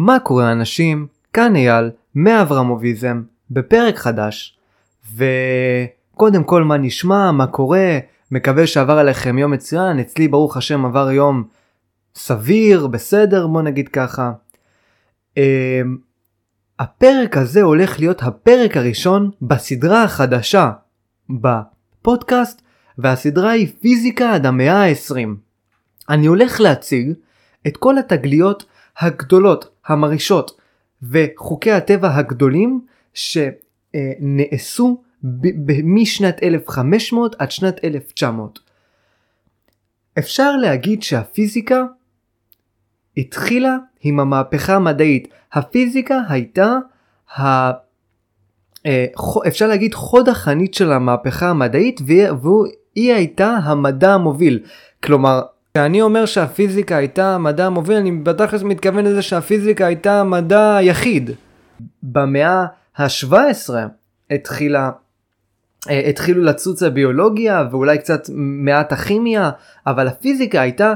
מה קורה אנשים? כאן אייל, מאברמוביזם, בפרק חדש. וקודם כל מה נשמע, מה קורה, מקווה שעבר עליכם יום מצוין, אצלי ברוך השם עבר יום סביר, בסדר, בוא נגיד ככה. אמ, הפרק הזה הולך להיות הפרק הראשון בסדרה החדשה בפודקאסט, והסדרה היא פיזיקה עד המאה ה-20. אני הולך להציג את כל התגליות הגדולות, המרעישות, וחוקי הטבע הגדולים שנעשו משנת 1500 עד שנת 1900. אפשר להגיד שהפיזיקה התחילה עם המהפכה המדעית. הפיזיקה הייתה, ה... אה, אפשר להגיד חוד החנית של המהפכה המדעית והיא הייתה המדע המוביל. כלומר, כשאני אומר שהפיזיקה הייתה המדע המוביל, אני בתכלס מתכוון לזה שהפיזיקה הייתה המדע היחיד. במאה ה-17 התחילה אה, התחילו לצוץ הביולוגיה ואולי קצת מעט הכימיה, אבל הפיזיקה הייתה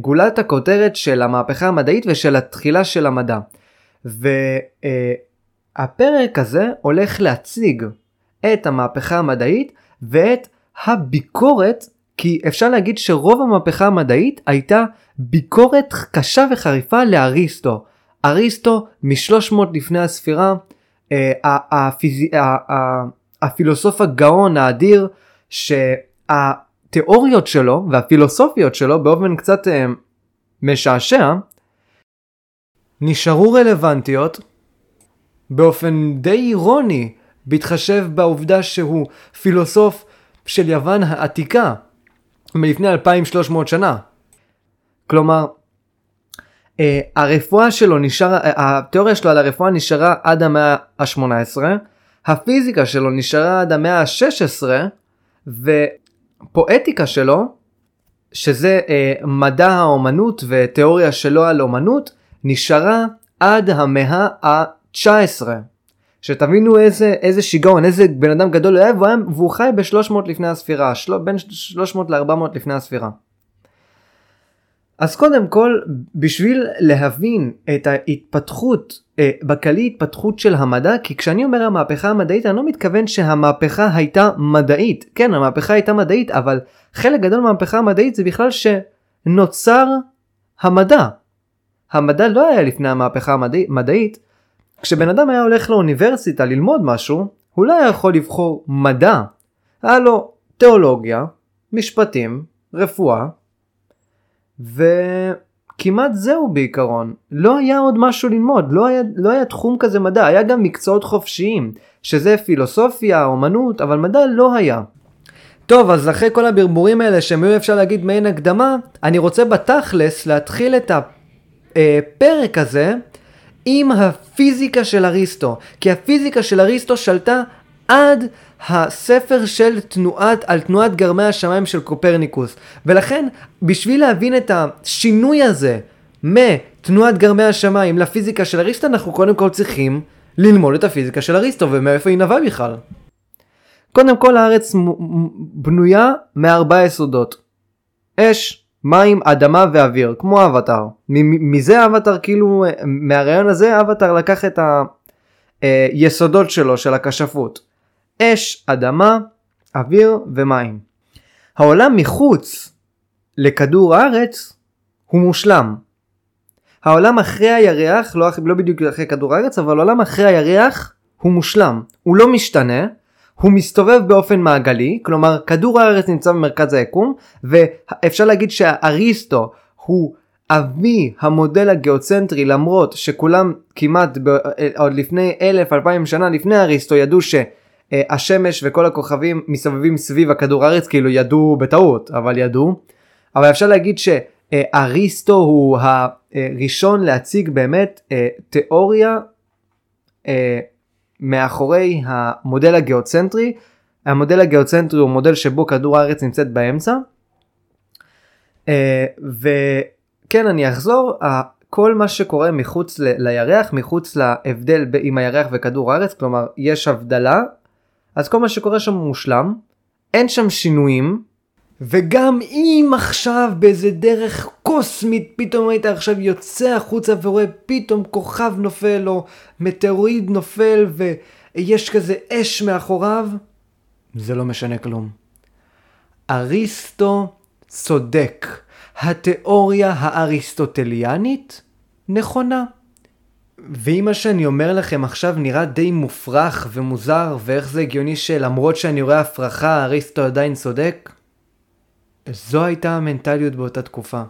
גולת הכותרת של המהפכה המדעית ושל התחילה של המדע. והפרק הזה הולך להציג את המהפכה המדעית ואת הביקורת, כי אפשר להגיד שרוב המהפכה המדעית הייתה ביקורת קשה וחריפה לאריסטו. אריסטו מ-300 לפני הספירה, אה. הפילוסוף הגאון האדיר שהתיאוריות שלו והפילוסופיות שלו באופן קצת אה, משעשע נשארו רלוונטיות באופן די אירוני בהתחשב בעובדה שהוא פילוסוף של יוון העתיקה מלפני 2300 שנה. כלומר, אה, הרפואה שלו נשארה, התיאוריה שלו על הרפואה נשארה עד המאה ה-18, הפיזיקה שלו נשארה עד המאה ה-16 ופואטיקה שלו שזה אה, מדע האומנות ותיאוריה שלו על אומנות נשארה עד המאה ה-19. שתבינו איזה, איזה שיגעון, איזה בן אדם גדול הוא היה והוא חי ב-300 לפני הספירה, של... בין 300 ל-400 לפני הספירה. אז קודם כל, בשביל להבין את ההתפתחות, אה, בכללי התפתחות של המדע, כי כשאני אומר המהפכה המדעית, אני לא מתכוון שהמהפכה הייתה מדעית. כן, המהפכה הייתה מדעית, אבל חלק גדול מהמהפכה המדעית זה בכלל שנוצר המדע. המדע לא היה לפני המהפכה המדעית. כשבן אדם היה הולך לאוניברסיטה ללמוד משהו, הוא לא היה יכול לבחור מדע. היה לו תיאולוגיה, משפטים, רפואה, וכמעט זהו בעיקרון. לא היה עוד משהו ללמוד, לא היה, לא היה תחום כזה מדע, היה גם מקצועות חופשיים, שזה פילוסופיה, אומנות, אבל מדע לא היה. טוב, אז אחרי כל הברבורים האלה שהם היו אפשר להגיד מעין הקדמה, אני רוצה בתכלס להתחיל את הפרק הזה עם הפיזיקה של אריסטו. כי הפיזיקה של אריסטו שלטה עד הספר של תנועת, על תנועת גרמי השמיים של קופרניקוס. ולכן, בשביל להבין את השינוי הזה מתנועת גרמי השמיים לפיזיקה של אריסטו, אנחנו קודם כל צריכים ללמוד את הפיזיקה של אריסטו ומאיפה היא נבעה בכלל. קודם כל הארץ בנויה מארבעה יסודות. אש, מים, אדמה ואוויר, כמו אבטאר. מזה אבטאר כאילו, מהרעיון הזה אבטאר לקח את היסודות שלו, של הכשפות. אש, אדמה, אוויר ומים. העולם מחוץ לכדור הארץ הוא מושלם. העולם אחרי הירח, לא, לא בדיוק אחרי כדור הארץ, אבל העולם אחרי הירח הוא מושלם. הוא לא משתנה, הוא מסתובב באופן מעגלי, כלומר כדור הארץ נמצא במרכז היקום, ואפשר להגיד שהאריסטו הוא אבי המודל הגיאוצנטרי למרות שכולם כמעט ב, עוד לפני אלף אלפיים שנה לפני אריסטו ידעו ש... אה, השמש וכל הכוכבים מסתובבים סביב הכדור הארץ כאילו ידעו בטעות אבל ידעו. אבל אפשר להגיד שאריסטו הוא הראשון להציג באמת אה, תיאוריה אה, מאחורי המודל הגיאוצנטרי המודל הגיאוצנטרי הוא מודל שבו כדור הארץ נמצאת באמצע. וכן אני אחזור כל מה שקורה מחוץ לירח מחוץ להבדל עם הירח וכדור הארץ כלומר יש הבדלה אז כל מה שקורה שם מושלם, אין שם שינויים, וגם אם עכשיו באיזה דרך קוסמית פתאום היית עכשיו יוצא החוצה ורואה פתאום כוכב נופל או מטאורואיד נופל ויש כזה אש מאחוריו, זה לא משנה כלום. אריסטו צודק. התיאוריה האריסטוטליאנית נכונה. ואם מה שאני אומר לכם עכשיו נראה די מופרך ומוזר, ואיך זה הגיוני שלמרות שאני רואה הפרחה, אריסטו עדיין צודק, זו הייתה המנטליות באותה תקופה.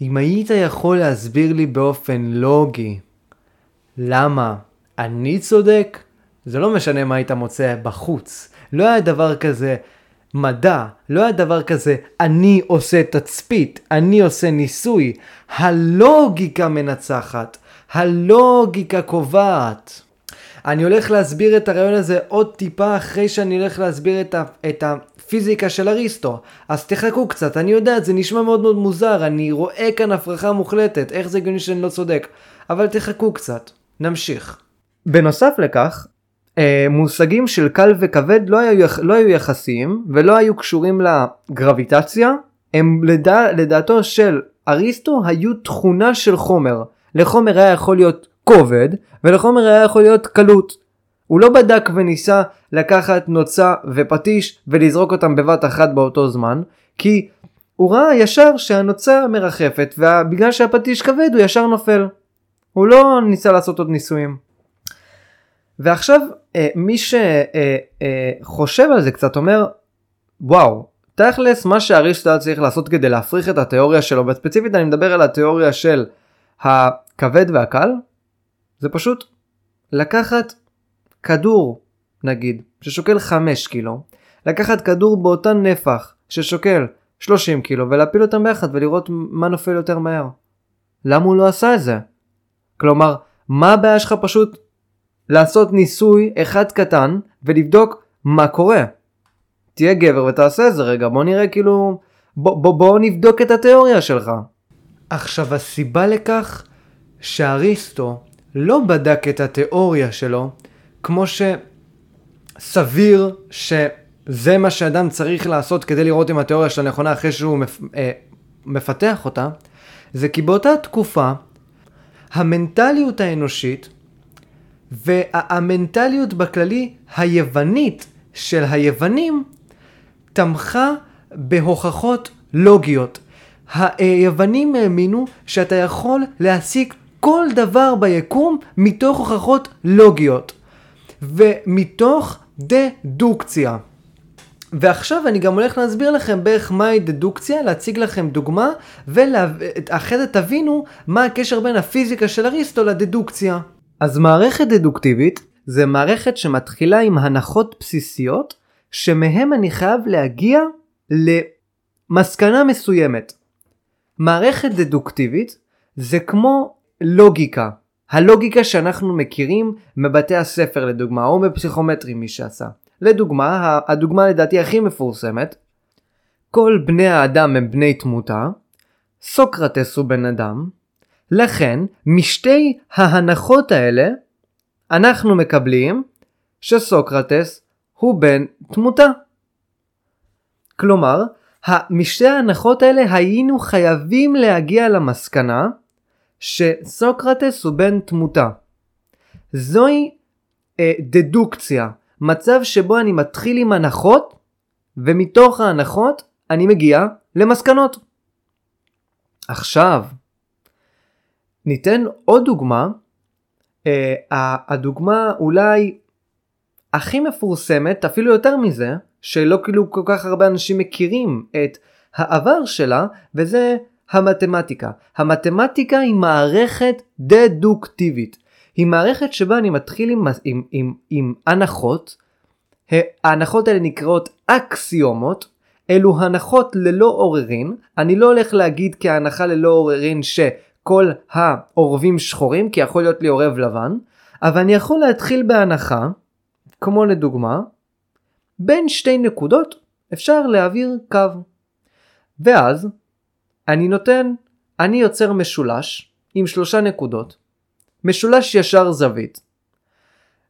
אם היית יכול להסביר לי באופן לוגי למה אני צודק, זה לא משנה מה היית מוצא בחוץ. לא היה דבר כזה מדע, לא היה דבר כזה אני עושה תצפית, אני עושה ניסוי. הלוגיקה מנצחת, הלוגיקה קובעת. אני הולך להסביר את הרעיון הזה עוד טיפה אחרי שאני הולך להסביר את, ה, את הפיזיקה של אריסטו. אז תחכו קצת, אני יודע, זה נשמע מאוד מאוד מוזר, אני רואה כאן הפרחה מוחלטת, איך זה הגיוני שאני לא צודק. אבל תחכו קצת, נמשיך. בנוסף לכך, אה, מושגים של קל וכבד לא היו, לא היו יחסיים ולא היו קשורים לגרביטציה, הם לדע, לדעתו של אריסטו היו תכונה של חומר. לחומר היה יכול להיות כובד ולחומר היה יכול להיות קלות. הוא לא בדק וניסה לקחת נוצה ופטיש ולזרוק אותם בבת אחת באותו זמן, כי הוא ראה ישר שהנוצה מרחפת ובגלל שהפטיש כבד הוא ישר נופל. הוא לא ניסה לעשות עוד ניסויים. ועכשיו אה, מי שחושב אה, אה, על זה קצת אומר וואו תכלס מה שאריסטו היה צריך לעשות כדי להפריך את התיאוריה שלו וספציפית אני מדבר על התיאוריה של הכבד והקל זה פשוט לקחת כדור נגיד ששוקל 5 קילו לקחת כדור באותה נפח ששוקל 30 קילו ולהפיל אותם ביחד ולראות מה נופל יותר מהר. למה הוא לא עשה את זה? כלומר מה הבעיה שלך פשוט לעשות ניסוי אחד קטן ולבדוק מה קורה. תהיה גבר ותעשה את זה רגע, בוא נראה כאילו, בוא, בוא, בוא נבדוק את התיאוריה שלך. עכשיו הסיבה לכך שאריסטו לא בדק את התיאוריה שלו כמו שסביר שזה מה שאדם צריך לעשות כדי לראות אם התיאוריה שלו נכונה אחרי שהוא. אה, מפתח אותה, זה כי באותה תקופה המנטליות האנושית והמנטליות בכללי היוונית של היוונים תמכה בהוכחות לוגיות. היוונים האמינו שאתה יכול להסיק כל דבר ביקום מתוך הוכחות לוגיות ומתוך דדוקציה. ועכשיו אני גם הולך להסביר לכם בערך מהי דדוקציה, להציג לכם דוגמה ואחרי זה תבינו מה הקשר בין הפיזיקה של אריסטו לדדוקציה. אז מערכת דדוקטיבית זה מערכת שמתחילה עם הנחות בסיסיות שמהם אני חייב להגיע למסקנה מסוימת. מערכת דדוקטיבית זה כמו לוגיקה. הלוגיקה שאנחנו מכירים מבתי הספר לדוגמה או בפסיכומטרי מי שעשה. לדוגמה, הדוגמה לדעתי הכי מפורסמת, כל בני האדם הם בני תמותה, סוקרטס הוא בן אדם, לכן, משתי ההנחות האלה, אנחנו מקבלים שסוקרטס הוא בן תמותה. כלומר, משתי ההנחות האלה היינו חייבים להגיע למסקנה שסוקרטס הוא בן תמותה. זוהי אה, דדוקציה, מצב שבו אני מתחיל עם הנחות ומתוך ההנחות אני מגיע למסקנות. עכשיו, ניתן עוד דוגמה, uh, הדוגמה אולי הכי מפורסמת, אפילו יותר מזה, שלא כאילו כל כך הרבה אנשים מכירים את העבר שלה, וזה המתמטיקה. המתמטיקה היא מערכת דדוקטיבית. היא מערכת שבה אני מתחיל עם, עם, עם, עם הנחות, ההנחות האלה נקראות אקסיומות, אלו הנחות ללא עוררין, אני לא הולך להגיד כהנחה ללא עוררין ש... כל העורבים שחורים, כי יכול להיות לי עורב לבן, אבל אני יכול להתחיל בהנחה, כמו לדוגמה, בין שתי נקודות אפשר להעביר קו. ואז אני נותן, אני יוצר משולש עם שלושה נקודות, משולש ישר זווית.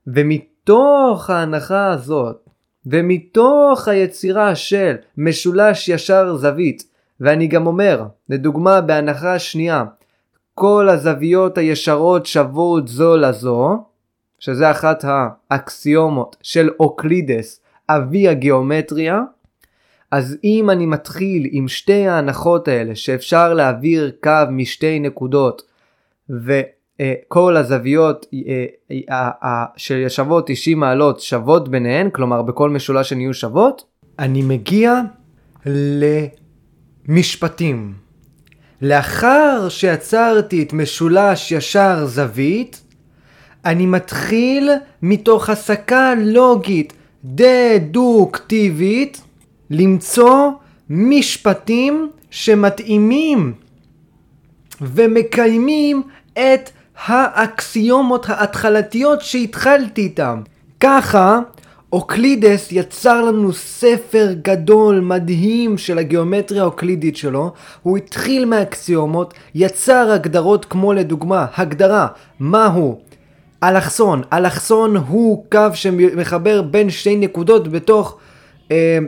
ומתוך ההנחה הזאת, ומתוך היצירה של משולש ישר זווית, ואני גם אומר, לדוגמה בהנחה שנייה, כל הזוויות הישרות שוות זו לזו, שזה אחת האקסיומות של אוקלידס, אבי הגיאומטריה, אז אם אני מתחיל עם שתי ההנחות האלה שאפשר להעביר קו משתי נקודות וכל הזוויות אה, אה, ששוות 90 מעלות שוות ביניהן, כלומר בכל משולש הן יהיו שוות, אני מגיע למשפטים. לאחר שיצרתי את משולש ישר זווית, אני מתחיל מתוך הסקה לוגית דדוקטיבית למצוא משפטים שמתאימים ומקיימים את האקסיומות ההתחלתיות שהתחלתי איתם. ככה אוקלידס יצר לנו ספר גדול מדהים של הגיאומטריה האוקלידית שלו. הוא התחיל מהאקסיומות, יצר הגדרות כמו לדוגמה הגדרה מהו אלכסון. אלכסון הוא קו שמחבר בין שתי נקודות בתוך אה,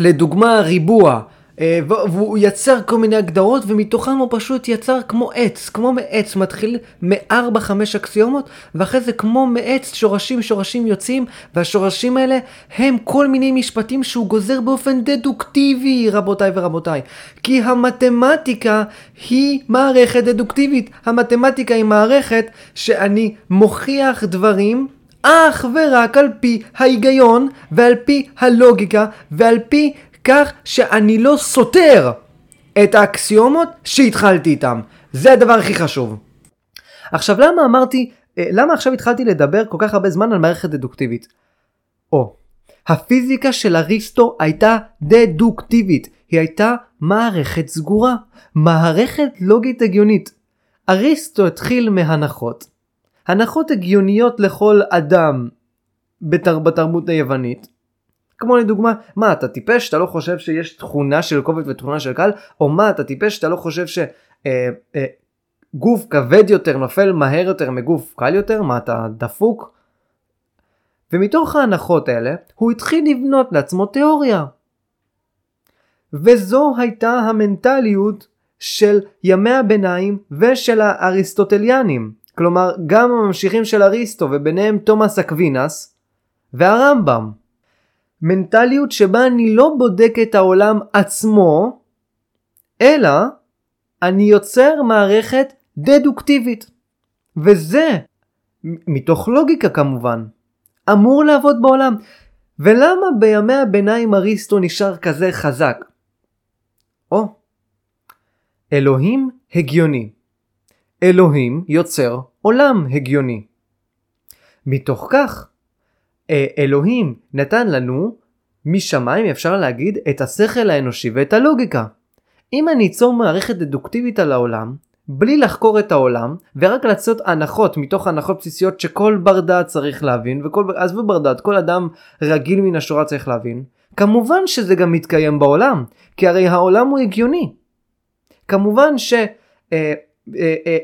לדוגמה ריבוע. אה, והוא יצר כל מיני הגדרות ומתוכם הוא פשוט יצר כמו עץ, כמו מעץ, מתחיל מארבע חמש אקסיומות ואחרי זה כמו מעץ שורשים שורשים יוצאים והשורשים האלה הם כל מיני משפטים שהוא גוזר באופן דדוקטיבי רבותיי ורבותיי כי המתמטיקה היא מערכת דדוקטיבית, המתמטיקה היא מערכת שאני מוכיח דברים אך ורק על פי ההיגיון ועל פי הלוגיקה ועל פי כך שאני לא סותר את האקסיומות שהתחלתי איתם. זה הדבר הכי חשוב. עכשיו למה אמרתי, אה, למה עכשיו התחלתי לדבר כל כך הרבה זמן על מערכת דדוקטיבית? או, הפיזיקה של אריסטו הייתה דדוקטיבית, היא הייתה מערכת סגורה, מערכת לוגית הגיונית. אריסטו התחיל מהנחות, הנחות הגיוניות לכל אדם בתר... בתרבות היוונית. כמו לדוגמה, מה אתה טיפש? אתה לא חושב שיש תכונה של כובד ותכונה של קל? או מה אתה טיפש? אתה לא חושב שגוף אה, אה, כבד יותר נופל מהר יותר מגוף קל יותר? מה אתה דפוק? ומתוך ההנחות האלה הוא התחיל לבנות לעצמו תיאוריה. וזו הייתה המנטליות של ימי הביניים ושל האריסטוטליאנים. כלומר גם הממשיכים של אריסטו וביניהם תומאס אקווינס והרמב"ם. מנטליות שבה אני לא בודק את העולם עצמו, אלא אני יוצר מערכת דדוקטיבית. וזה, מתוך לוגיקה כמובן, אמור לעבוד בעולם. ולמה בימי הביניים אריסטו נשאר כזה חזק? או, אלוהים הגיוני. אלוהים יוצר עולם הגיוני. מתוך כך, אלוהים נתן לנו משמיים אפשר להגיד את השכל האנושי ואת הלוגיקה. אם אני אצור מערכת דדוקטיבית על העולם, בלי לחקור את העולם, ורק לעשות הנחות מתוך הנחות בסיסיות שכל בר דעת צריך להבין, וכל, עזבו בר דעת, כל אדם רגיל מן השורה צריך להבין, כמובן שזה גם מתקיים בעולם, כי הרי העולם הוא הגיוני. כמובן אה, אה,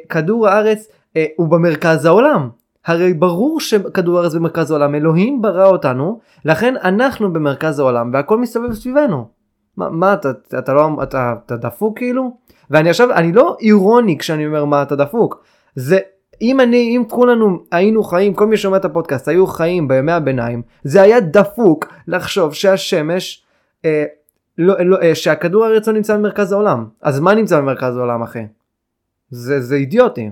כדור הארץ אה, הוא במרכז העולם. הרי ברור שכדור הארץ במרכז העולם, אלוהים ברא אותנו, לכן אנחנו במרכז העולם והכל מסתובב סביבנו. מה, מה אתה, אתה לא, אתה, אתה דפוק כאילו? ואני עכשיו, אני לא אירוני כשאני אומר מה אתה דפוק. זה, אם אני, אם כולנו היינו חיים, כל מי שומע את הפודקאסט, היו חיים בימי הביניים, זה היה דפוק לחשוב שהשמש, אה, לא, לא, אה, שהכדור הארץ לא נמצא במרכז העולם. אז מה נמצא במרכז העולם אחי? זה, זה אידיוטי.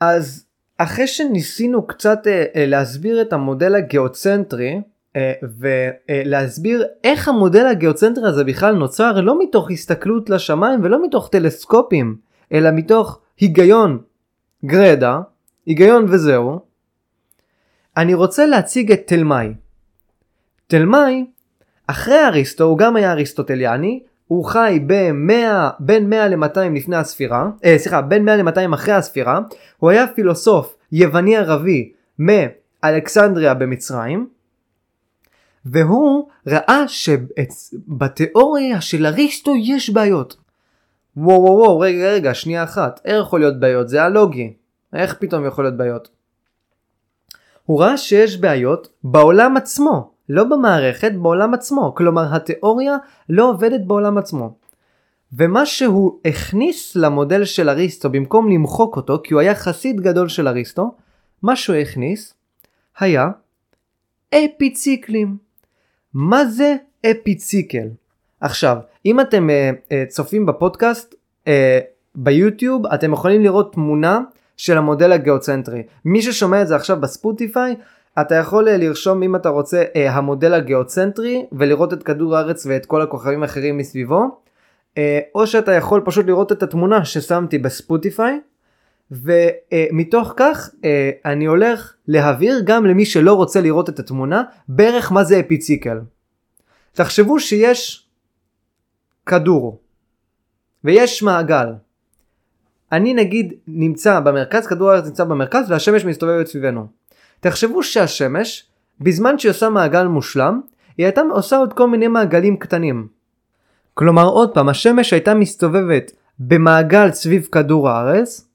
אז אחרי שניסינו קצת אה, אה, להסביר את המודל הגיאוצנטרי אה, ולהסביר איך המודל הגיאוצנטרי הזה בכלל נוצר לא מתוך הסתכלות לשמיים ולא מתוך טלסקופים אלא מתוך היגיון גרדה, היגיון וזהו, אני רוצה להציג את תלמי. תלמי, אחרי אריסטו, הוא גם היה אריסטוטליאני, הוא חי ב-100, בין 100 ל-200 לפני הספירה, אה, סליחה, בין 100 ל-200 אחרי הספירה, הוא היה פילוסוף יווני ערבי מאלכסנדריה במצרים, והוא ראה שבתיאוריה של אריסטו יש בעיות. וואו וואו וואו, רגע רגע, שנייה אחת, איך יכול להיות בעיות? זה הלוגי. איך פתאום יכול להיות בעיות? הוא ראה שיש בעיות בעולם עצמו. לא במערכת, בעולם עצמו. כלומר, התיאוריה לא עובדת בעולם עצמו. ומה שהוא הכניס למודל של אריסטו, במקום למחוק אותו, כי הוא היה חסיד גדול של אריסטו, מה שהוא הכניס היה אפיציקלים. מה זה אפיציקל? עכשיו, אם אתם uh, uh, צופים בפודקאסט, uh, ביוטיוב, אתם יכולים לראות תמונה של המודל הגיאוצנטרי. מי ששומע את זה עכשיו בספוטיפיי, אתה יכול לרשום אם אתה רוצה uh, המודל הגיאוצנטרי ולראות את כדור הארץ ואת כל הכוכבים האחרים מסביבו, uh, או שאתה יכול פשוט לראות את התמונה ששמתי בספוטיפיי. ומתוך כך אני הולך להעביר גם למי שלא רוצה לראות את התמונה בערך מה זה אפיציקל. תחשבו שיש כדור ויש מעגל. אני נגיד נמצא במרכז, כדור הארץ נמצא במרכז והשמש מסתובבת סביבנו. תחשבו שהשמש, בזמן שהיא עושה מעגל מושלם, היא הייתה עושה עוד כל מיני מעגלים קטנים. כלומר עוד פעם, השמש הייתה מסתובבת במעגל סביב כדור הארץ,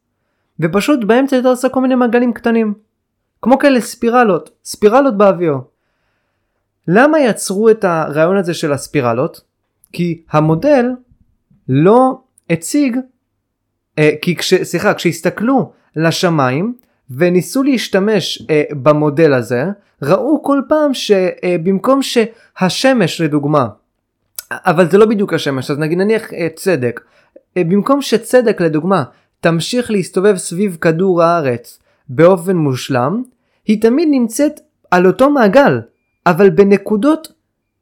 ופשוט באמצע הייתה עושה כל מיני מעגלים קטנים. כמו כאלה ספירלות, ספירלות באוויר. למה יצרו את הרעיון הזה של הספירלות? כי המודל לא הציג, אה, כי כש, סליחה, כשהסתכלו לשמיים וניסו להשתמש אה, במודל הזה, ראו כל פעם שבמקום אה, שהשמש לדוגמה, אבל זה לא בדיוק השמש, אז נגיד נניח אה, צדק, אה, במקום שצדק לדוגמה תמשיך להסתובב סביב כדור הארץ באופן מושלם, היא תמיד נמצאת על אותו מעגל, אבל בנקודות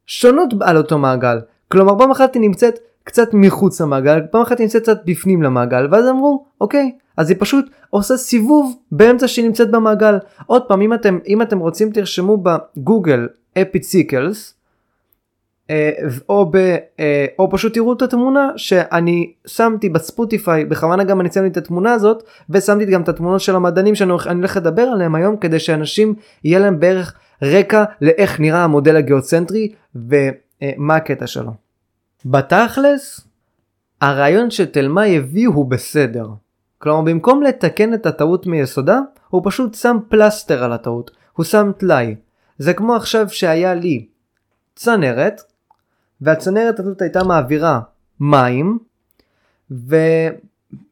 שונות על אותו מעגל. כלומר פעם אחת היא נמצאת קצת מחוץ למעגל, פעם אחת היא נמצאת קצת בפנים למעגל, ואז אמרו, אוקיי, אז היא פשוט עושה סיבוב באמצע שהיא נמצאת במעגל. עוד פעם, אם אתם, אם אתם רוצים תרשמו בגוגל אפיציקלס, אה, או, ב, אה, או פשוט תראו את התמונה שאני שמתי בספוטיפיי, בכוונה גם אני שמתי את התמונה הזאת, ושמתי גם את התמונות של המדענים שאני הולך לדבר עליהם היום, כדי שאנשים יהיה להם בערך רקע לאיך נראה המודל הגיאוצנטרי ומה הקטע שלו. בתכלס, הרעיון שתלמי הביא הוא בסדר. כלומר במקום לתקן את הטעות מיסודה, הוא פשוט שם פלסטר על הטעות, הוא שם טלאי. זה כמו עכשיו שהיה לי צנרת, והצנרת הזאת הייתה מעבירה מים,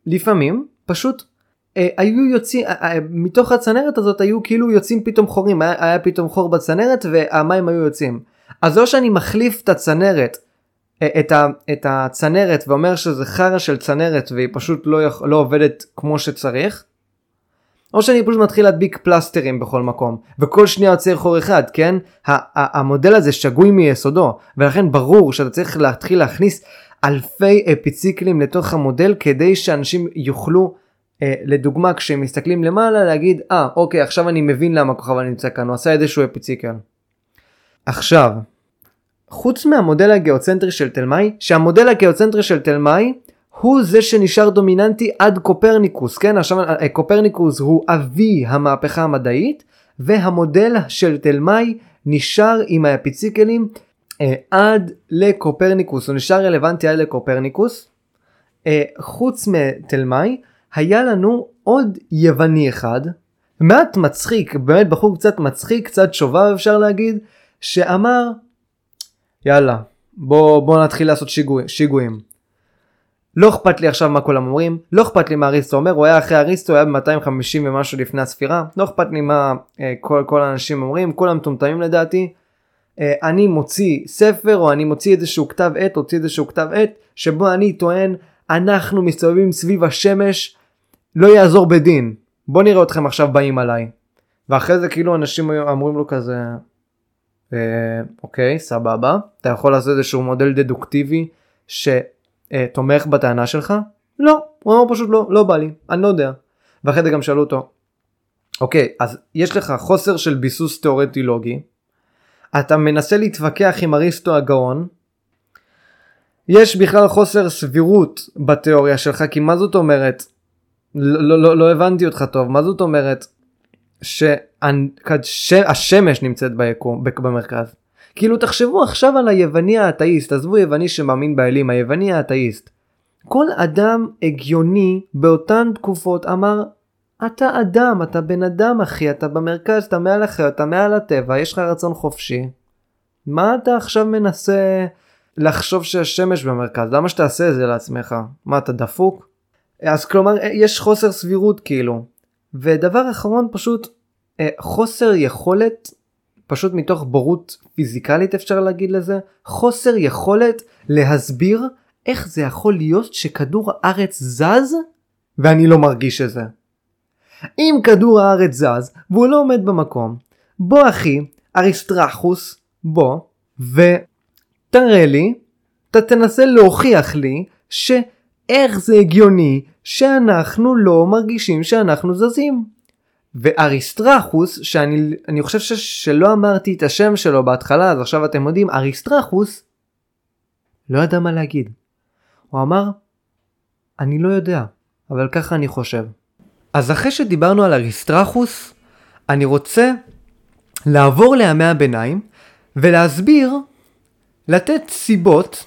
ולפעמים פשוט אה, היו יוצאים, אה, אה, מתוך הצנרת הזאת היו כאילו יוצאים פתאום חורים, היה, היה פתאום חור בצנרת והמים היו יוצאים. אז או שאני מחליף את הצנרת, את, ה, את הצנרת ואומר שזה חרא של צנרת והיא פשוט לא, יכ, לא עובדת כמו שצריך, או שאני פשוט מתחיל להדביק פלסטרים בכל מקום, וכל שנייה יוצר חור אחד, כן? המודל הזה שגוי מיסודו, ולכן ברור שאתה צריך להתחיל להכניס אלפי אפיציקלים לתוך המודל כדי שאנשים יוכלו, אה, לדוגמה, כשהם מסתכלים למעלה, להגיד, אה, אוקיי, עכשיו אני מבין למה הכוכב נמצא כאן, הוא עשה איזשהו אפיציקל. עכשיו, חוץ מהמודל הגיאוצנטרי של תלמי, שהמודל הגיאוצנטרי של תלמי הוא זה שנשאר דומיננטי עד קופרניקוס, כן? עכשיו אה, קופרניקוס הוא אבי המהפכה המדעית, והמודל של תלמי נשאר עם האפיציקלים אה, עד לקופרניקוס, הוא נשאר רלוונטי עד לקופרניקוס. אה, חוץ מתלמי, היה לנו עוד יווני אחד, מעט מצחיק, באמת בחור קצת מצחיק, קצת שובב אפשר להגיד, שאמר, יאללה, בוא, בוא נתחיל לעשות שיגועים. שיגועים. לא אכפת לי עכשיו מה כולם אומרים, לא אכפת לי מה אריסטו אומר, הוא היה אחרי אריסטו, היה ב-250 ומשהו לפני הספירה, לא אכפת לי מה אה, כל, כל האנשים אומרים, כולם מטומטמים לדעתי. אה, אני מוציא ספר או אני מוציא איזשהו כתב עת, הוציא איזשהו כתב עת, שבו אני טוען, אנחנו מסתובבים סביב השמש, לא יעזור בדין. בוא נראה אתכם עכשיו באים עליי. ואחרי זה כאילו אנשים אמורים לו כזה, אוקיי, סבבה, אתה יכול לעשות איזשהו מודל דדוקטיבי, ש... אה, תומך בטענה שלך? לא, הוא אמר פשוט לא, לא בא לי, אני לא יודע. ואחרי זה גם שאלו אותו, אוקיי, אז יש לך חוסר של ביסוס תאורטי לוגי, אתה מנסה להתווכח עם אריסטו הגאון, יש בכלל חוסר סבירות בתיאוריה שלך, כי מה זאת אומרת? לא, לא, לא, לא הבנתי אותך טוב, מה זאת אומרת שהשמש נמצאת ביקום, במרכז? כאילו תחשבו עכשיו על היווני האתאיסט, עזבו יווני שמאמין באלים, היווני האתאיסט. כל אדם הגיוני באותן תקופות אמר, אתה אדם, אתה בן אדם אחי, אתה במרכז, אתה מעל החיות, אתה מעל הטבע, יש לך רצון חופשי. מה אתה עכשיו מנסה לחשוב שהשמש במרכז? למה שתעשה את זה לעצמך? מה, אתה דפוק? אז כלומר, יש חוסר סבירות כאילו. ודבר אחרון, פשוט חוסר יכולת, פשוט מתוך בורות פיזיקלית אפשר להגיד לזה, חוסר יכולת להסביר איך זה יכול להיות שכדור הארץ זז ואני לא מרגיש את זה. אם כדור הארץ זז והוא לא עומד במקום, בוא אחי, אריסטרחוס, בוא, ותראה לי, אתה תנסה להוכיח לי שאיך זה הגיוני שאנחנו לא מרגישים שאנחנו זזים. ואריסטרחוס, שאני חושב ש, שלא אמרתי את השם שלו בהתחלה, אז עכשיו אתם יודעים, אריסטרחוס לא ידע מה להגיד. הוא אמר, אני לא יודע, אבל ככה אני חושב. אז אחרי שדיברנו על אריסטרחוס, אני רוצה לעבור לימי הביניים ולהסביר, לתת סיבות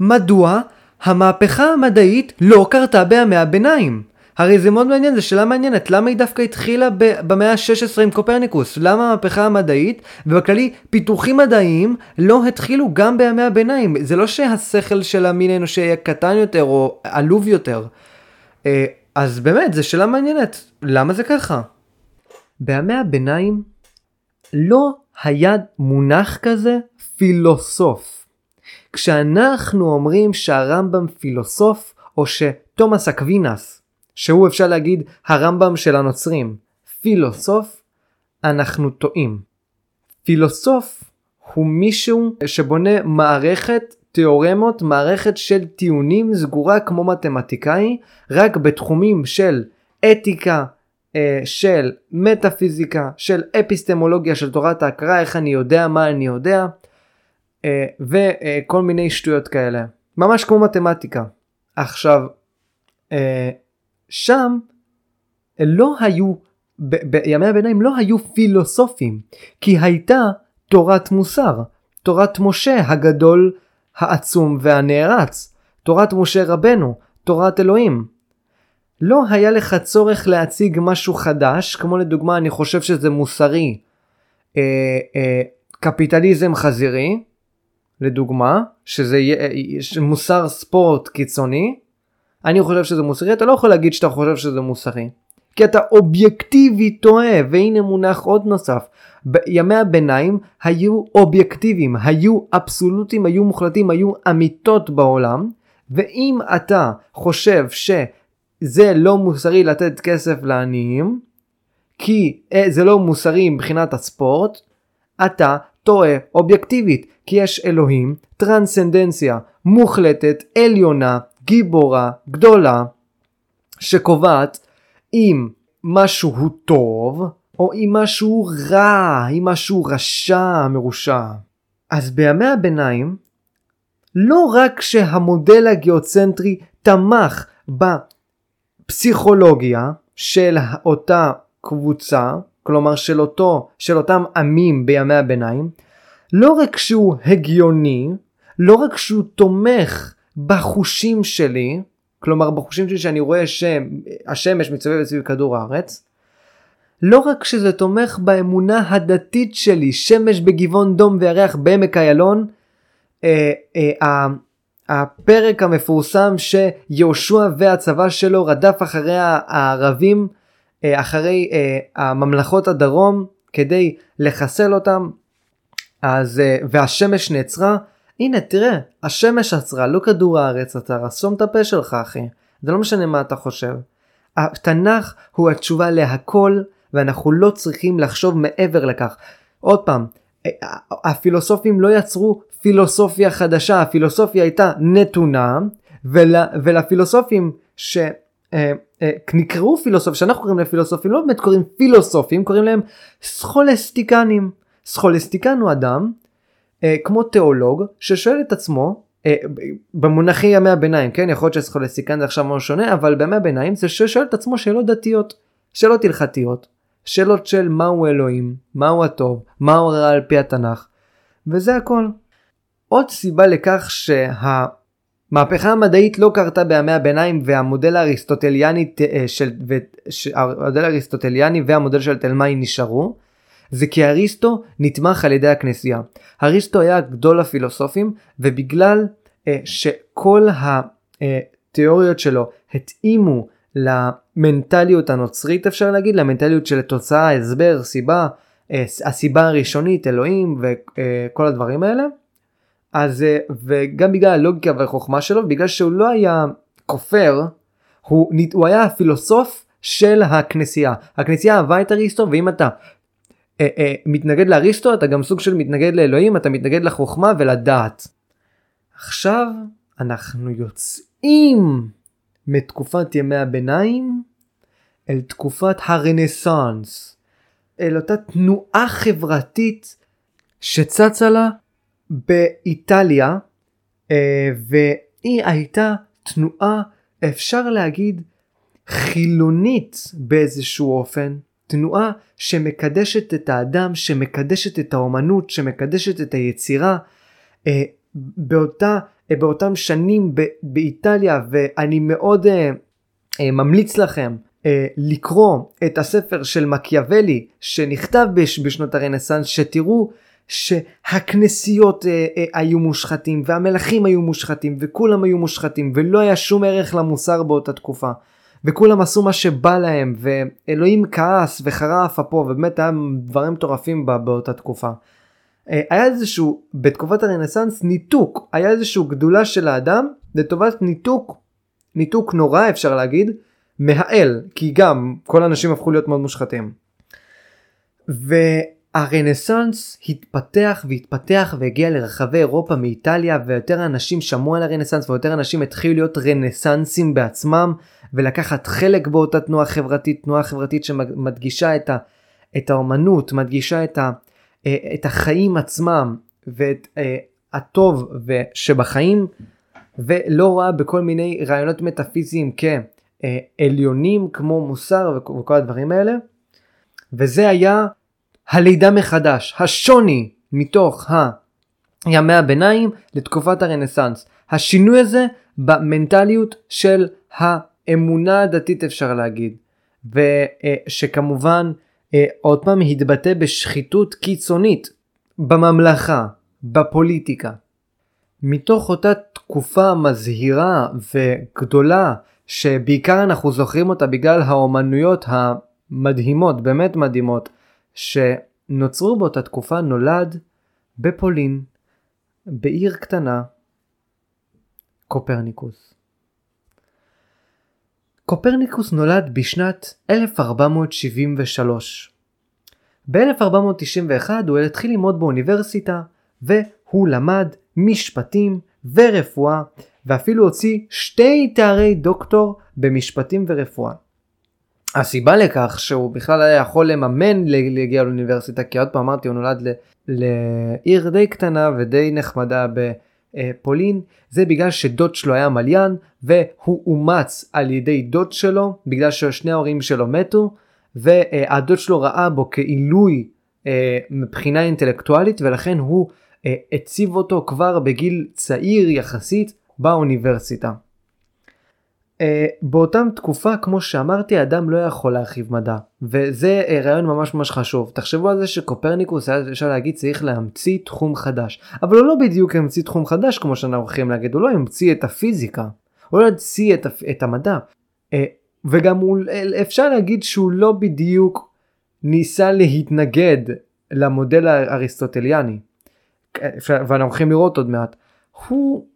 מדוע המהפכה המדעית לא קרתה בימי הביניים. הרי זה מאוד מעניין, זו שאלה מעניינת, למה היא דווקא התחילה במאה ה-16 עם קופרניקוס? למה המהפכה המדעית, ובכללי פיתוחים מדעיים, לא התחילו גם בימי הביניים? זה לא שהשכל של המין האנושי היה קטן יותר או עלוב יותר. אה, אז באמת, זו שאלה מעניינת, למה זה ככה? בימי הביניים לא היה מונח כזה פילוסוף. כשאנחנו אומרים שהרמב"ם פילוסוף, או שתומאס אקווינס, שהוא אפשר להגיד הרמב"ם של הנוצרים, פילוסוף, אנחנו טועים. פילוסוף הוא מישהו שבונה מערכת תיאורמות, מערכת של טיעונים סגורה כמו מתמטיקאי, רק בתחומים של אתיקה, אה, של מטאפיזיקה, של אפיסטמולוגיה, של תורת ההכרה, איך אני יודע מה אני יודע, אה, וכל מיני שטויות כאלה. ממש כמו מתמטיקה. עכשיו, אה, שם לא היו, בימי הביניים לא היו פילוסופים, כי הייתה תורת מוסר, תורת משה הגדול, העצום והנערץ, תורת משה רבנו, תורת אלוהים. לא היה לך צורך להציג משהו חדש, כמו לדוגמה אני חושב שזה מוסרי, אה, אה, קפיטליזם חזירי, לדוגמה, שזה אה, מוסר ספורט קיצוני, אני חושב שזה מוסרי, אתה לא יכול להגיד שאתה חושב שזה מוסרי. כי אתה אובייקטיבי טועה, והנה מונח עוד נוסף. בימי הביניים היו אובייקטיביים, היו אבסולוטים, היו מוחלטים, היו אמיתות בעולם, ואם אתה חושב שזה לא מוסרי לתת כסף לעניים, כי אה, זה לא מוסרי מבחינת הספורט, אתה טועה אובייקטיבית, כי יש אלוהים, טרנסצנדנציה מוחלטת, עליונה, גיבורה, גדולה, שקובעת אם משהו הוא טוב, או אם משהו רע, אם משהו רשע, מרושע. אז בימי הביניים, לא רק שהמודל הגיאוצנטרי תמך בפסיכולוגיה של אותה קבוצה, כלומר של אותו, של אותם עמים בימי הביניים, לא רק שהוא הגיוני, לא רק שהוא תומך בחושים שלי, כלומר בחושים שלי שאני רואה שהשמש מצטובבת סביב כדור הארץ, לא רק שזה תומך באמונה הדתית שלי, שמש בגבעון דום וירח בעמק איילון, אה, אה, הפרק המפורסם שיהושע והצבא שלו רדף אחרי הערבים, אה, אחרי אה, הממלכות הדרום, כדי לחסל אותם, אז, אה, והשמש נעצרה, הנה תראה, השמש עצרה, לא כדור הארץ עצר, סום את הפה שלך אחי, זה לא משנה מה אתה חושב. התנ"ך הוא התשובה להכל, ואנחנו לא צריכים לחשוב מעבר לכך. עוד פעם, הפילוסופים לא יצרו פילוסופיה חדשה, הפילוסופיה הייתה נתונה, ול, ולפילוסופים שנקראו אה, אה, פילוסופים, שאנחנו קוראים להם פילוסופים, לא באמת קוראים פילוסופים, קוראים להם סכולסטיקנים. סכולסטיקן הוא אדם אה, כמו תיאולוג ששואל את עצמו אה, במונחי ימי הביניים כן יכול להיות שסכולסטיקן זה עכשיו משהו שונה אבל בימי הביניים זה ששואל את עצמו שאלות דתיות שאלות הלכתיות שאלות של מהו אלוהים מהו הטוב מהו הרע על פי התנ"ך וזה הכל. עוד סיבה לכך שהמהפכה המדעית לא קרתה בימי הביניים והמודל האריסטוטליאני, אה, של, המודל האריסטוטליאני והמודל של תלמי נשארו זה כי אריסטו נתמך על ידי הכנסייה. אריסטו היה גדול הפילוסופים ובגלל אה, שכל התיאוריות שלו התאימו למנטליות הנוצרית אפשר להגיד, למנטליות של תוצאה, הסבר, סיבה, אה, הסיבה הראשונית, אלוהים וכל הדברים האלה. אז אה, וגם בגלל הלוגיקה והחוכמה שלו, בגלל שהוא לא היה כופר, הוא, הוא היה הפילוסוף של הכנסייה. הכנסייה אהבה את אריסטו ואם אתה אה, אה, מתנגד לאריסטו אתה גם סוג של מתנגד לאלוהים, אתה מתנגד לחוכמה ולדעת. עכשיו אנחנו יוצאים מתקופת ימי הביניים אל תקופת הרנסאנס, אל אותה תנועה חברתית שצצה לה באיטליה, אה, והיא הייתה תנועה, אפשר להגיד, חילונית באיזשהו אופן, תנועה שמקדשת את האדם, שמקדשת את האומנות, שמקדשת את היצירה. אה, באותה, אה, באותם שנים ב, באיטליה, ואני מאוד אה, אה, ממליץ לכם אה, לקרוא את הספר של מקיאוולי שנכתב בש, בשנות הרנסאנס, שתראו שהכנסיות אה, אה, היו מושחתים והמלכים היו מושחתים וכולם היו מושחתים ולא היה שום ערך למוסר באותה תקופה. וכולם עשו מה שבא להם ואלוהים כעס וחרף אפו ובאמת היה דברים מטורפים באותה תקופה. אה, היה איזשהו בתקופת הרנסאנס ניתוק היה איזשהו גדולה של האדם לטובת ניתוק ניתוק נורא אפשר להגיד מהאל כי גם כל האנשים הפכו להיות מאוד מושחתים. והרנסאנס התפתח והתפתח והגיע לרחבי אירופה מאיטליה ויותר אנשים שמעו על הרנסאנס ויותר אנשים התחילו להיות רנסאנסים בעצמם ולקחת חלק באותה תנועה חברתית תנועה חברתית שמדגישה את, ה, את האומנות מדגישה את, ה, אה, את החיים עצמם ואת אה, הטוב שבחיים ולא רואה בכל מיני רעיונות מטאפיזיים כעליונים כמו מוסר וכל הדברים האלה. וזה היה הלידה מחדש, השוני מתוך ימי הביניים לתקופת הרנסאנס. השינוי הזה במנטליות של האמונה הדתית אפשר להגיד. ושכמובן אה, עוד פעם התבטא בשחיתות קיצונית בממלכה, בפוליטיקה. מתוך אותה תקופה מזהירה וגדולה שבעיקר אנחנו זוכרים אותה בגלל האומנויות המדהימות, באמת מדהימות, שנוצרו באותה תקופה נולד בפולין, בעיר קטנה, קופרניקוס. קופרניקוס נולד בשנת 1473. ב-1491 הוא התחיל ללמוד באוניברסיטה והוא למד משפטים ורפואה ואפילו הוציא שתי תארי דוקטור במשפטים ורפואה. הסיבה לכך שהוא בכלל היה יכול לממן להגיע לאוניברסיטה כי עוד פעם אמרתי הוא נולד לעיר די קטנה ודי נחמדה בפולין זה בגלל שדוד שלו היה מליין והוא אומץ על ידי דוד שלו בגלל ששני ההורים שלו מתו והדוד שלו ראה בו כעילוי אה, מבחינה אינטלקטואלית ולכן הוא אה, הציב אותו כבר בגיל צעיר יחסית באוניברסיטה. Uh, באותם תקופה כמו שאמרתי אדם לא יכול להרחיב מדע וזה uh, רעיון ממש ממש חשוב. תחשבו על זה שקופרניקוס היה אפשר להגיד צריך להמציא תחום חדש. אבל הוא לא בדיוק המציא תחום חדש כמו שאנחנו הולכים להגיד הוא לא המציא את הפיזיקה הוא לא המציא את, את המדע. uh, וגם הוא, אפשר להגיד שהוא לא בדיוק ניסה להתנגד למודל האריסטוטליאני ואנחנו הולכים לראות עוד מעט. הוא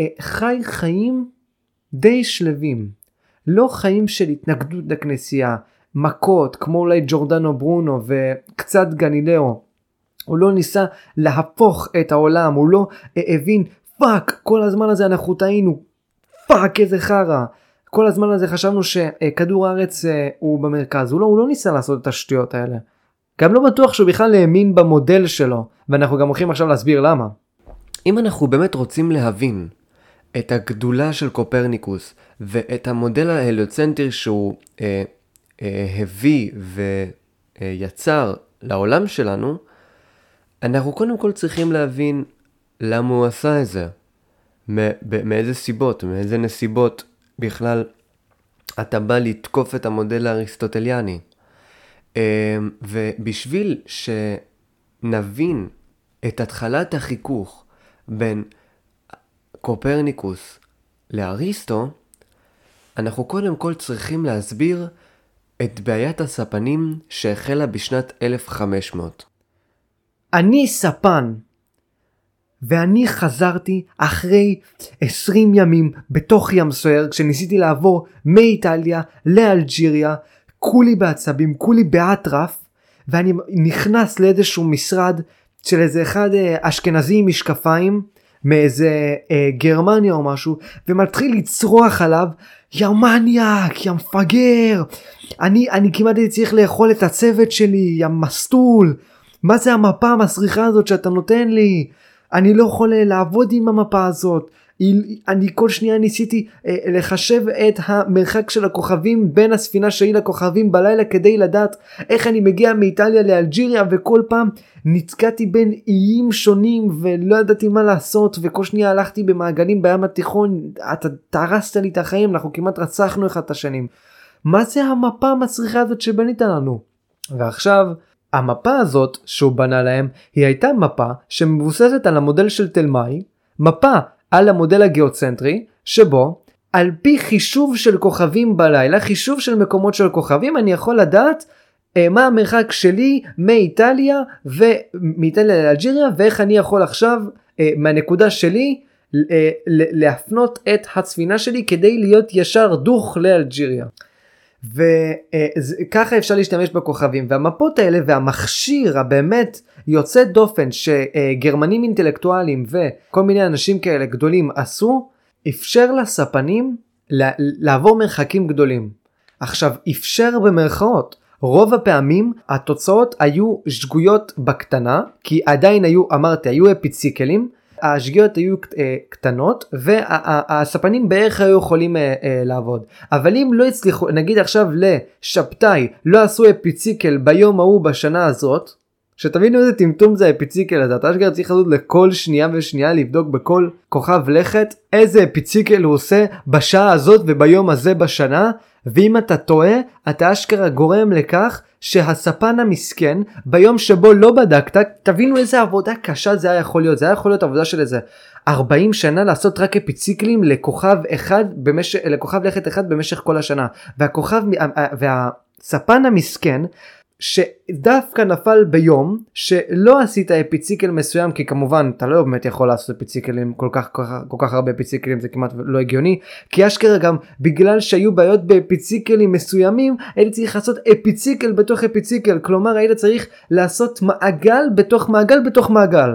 אה, חי חיים די שלווים. לא חיים של התנגדות לכנסייה, מכות, כמו אולי ג'ורדנו ברונו וקצת גלילאו. הוא לא ניסה להפוך את העולם, הוא לא הבין, fuck, כל הזמן הזה אנחנו טעינו, fuck איזה חרא. כל הזמן הזה חשבנו שכדור הארץ אה, הוא במרכז, הוא לא, הוא לא ניסה לעשות את השטויות האלה. גם לא בטוח שהוא בכלל האמין במודל שלו, ואנחנו גם הולכים עכשיו להסביר למה. אם אנחנו באמת רוצים להבין את הגדולה של קופרניקוס ואת המודל ההליוצנטרי שהוא אה, אה, הביא ויצר לעולם שלנו, אנחנו קודם כל צריכים להבין למה הוא עשה את זה. מאיזה סיבות, מאיזה נסיבות בכלל אתה בא לתקוף את המודל האריסטוטליאני. ובשביל שנבין את התחלת החיכוך בין קופרניקוס לאריסטו, אנחנו קודם כל צריכים להסביר את בעיית הספנים שהחלה בשנת 1500. אני ספן, ואני חזרתי אחרי 20 ימים בתוך ים סוער כשניסיתי לעבור מאיטליה לאלג'יריה, כולי בעצבים, כולי באטרף, ואני נכנס לאיזשהו משרד של איזה אחד אה, אשכנזי עם משקפיים מאיזה אה, גרמניה או משהו ומתחיל לצרוח עליו יא מניאק יא מפגר אני אני כמעט הייתי צריך לאכול את הצוות שלי יא מסטול מה זה המפה המסריחה הזאת שאתה נותן לי? אני לא יכול לעבוד עם המפה הזאת אני כל שנייה ניסיתי אה, לחשב את המרחק של הכוכבים בין הספינה שלי לכוכבים בלילה כדי לדעת איך אני מגיע מאיטליה לאלג'יריה וכל פעם נתקעתי בין איים שונים ולא ידעתי מה לעשות וכל שנייה הלכתי במעגלים בים התיכון אתה הרסת לי את החיים אנחנו כמעט רצחנו אחד את השנים. מה זה המפה המצריכה הזאת שבנית לנו? ועכשיו המפה הזאת שהוא בנה להם היא הייתה מפה שמבוססת על המודל של תלמי מפה על המודל הגיאוצנטרי שבו על פי חישוב של כוכבים בלילה חישוב של מקומות של כוכבים אני יכול לדעת אה, מה המרחק שלי מאיטליה ומאיטליה לאלג'יריה ואיך אני יכול עכשיו אה, מהנקודה שלי אה, להפנות את הספינה שלי כדי להיות ישר דוך לאלג'יריה. וככה אפשר להשתמש בכוכבים והמפות האלה והמכשיר הבאמת יוצא דופן שגרמנים אינטלקטואלים וכל מיני אנשים כאלה גדולים עשו אפשר לספנים לעבור מרחקים גדולים. עכשיו אפשר במרכאות רוב הפעמים התוצאות היו שגויות בקטנה כי עדיין היו אמרתי היו אפיציקלים השגיאות היו אה, קטנות והספנים בערך היו יכולים אה, אה, לעבוד אבל אם לא הצליחו נגיד עכשיו לשבתאי לא עשו אפיציקל ביום ההוא בשנה הזאת שתבינו איזה טמטום זה האפיציקל הזה. אתה אשכרה צריך לעשות לכל שנייה ושנייה לבדוק בכל כוכב לכת איזה אפיציקל הוא עושה בשעה הזאת וביום הזה בשנה ואם אתה טועה אתה אשכרה גורם לכך שהספן המסכן ביום שבו לא בדקת תבינו איזה עבודה קשה זה היה יכול להיות. זה היה יכול להיות עבודה של איזה 40 שנה לעשות רק אפיציקלים לכוכב אחד במשך לכוכב לכת אחד במשך כל השנה. והכוכב והספן המסכן שדווקא נפל ביום שלא עשית אפיציקל מסוים כי כמובן אתה לא באמת יכול לעשות אפיציקלים כל כך כל כך, כל כך הרבה אפיציקלים זה כמעט לא הגיוני. כי אשכרה גם בגלל שהיו בעיות באפיציקלים מסוימים היית צריך לעשות אפיציקל בתוך אפיציקל. כלומר היית צריך לעשות מעגל בתוך מעגל בתוך מעגל.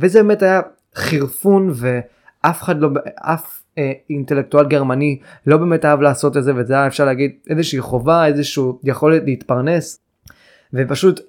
וזה באמת היה חירפון ואף אחד לא אף אה, אינטלקטואל גרמני לא באמת אהב לעשות את זה וזה היה אפשר להגיד איזושהי חובה איזשהו יכולת להתפרנס. ופשוט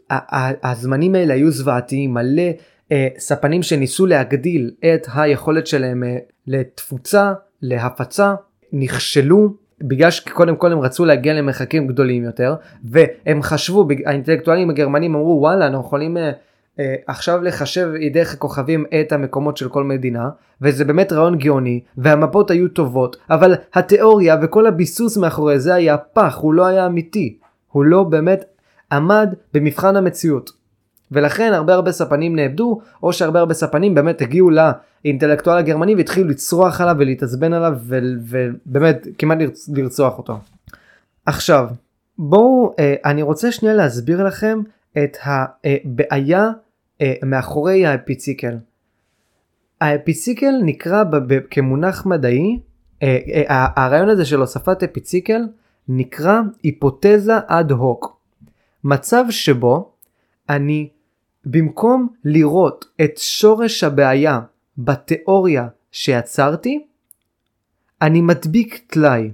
הזמנים האלה היו זוועתיים מלא אה, ספנים שניסו להגדיל את היכולת שלהם אה, לתפוצה להפצה נכשלו בגלל שקודם כל הם רצו להגיע למרחקים גדולים יותר והם חשבו האינטלקטואלים הגרמנים אמרו וואלה אנחנו יכולים אה, אה, עכשיו לחשב דרך הכוכבים את המקומות של כל מדינה וזה באמת רעיון גאוני והמפות היו טובות אבל התיאוריה וכל הביסוס מאחורי זה היה פח הוא לא היה אמיתי. הוא לא באמת עמד במבחן המציאות. ולכן הרבה הרבה ספנים נאבדו, או שהרבה הרבה ספנים באמת הגיעו לאינטלקטואל הגרמני והתחילו לצרוח עליו ולהתעצבן עליו ובאמת כמעט לרצוח אותו. עכשיו, בואו, אה, אני רוצה שנייה להסביר לכם את הבעיה אה, מאחורי האפיציקל. האפיציקל נקרא כמונח מדעי, אה, הרעיון הזה של הוספת אפיציקל נקרא היפותזה אד הוק. מצב שבו אני במקום לראות את שורש הבעיה בתיאוריה שיצרתי, אני מדביק טלאי.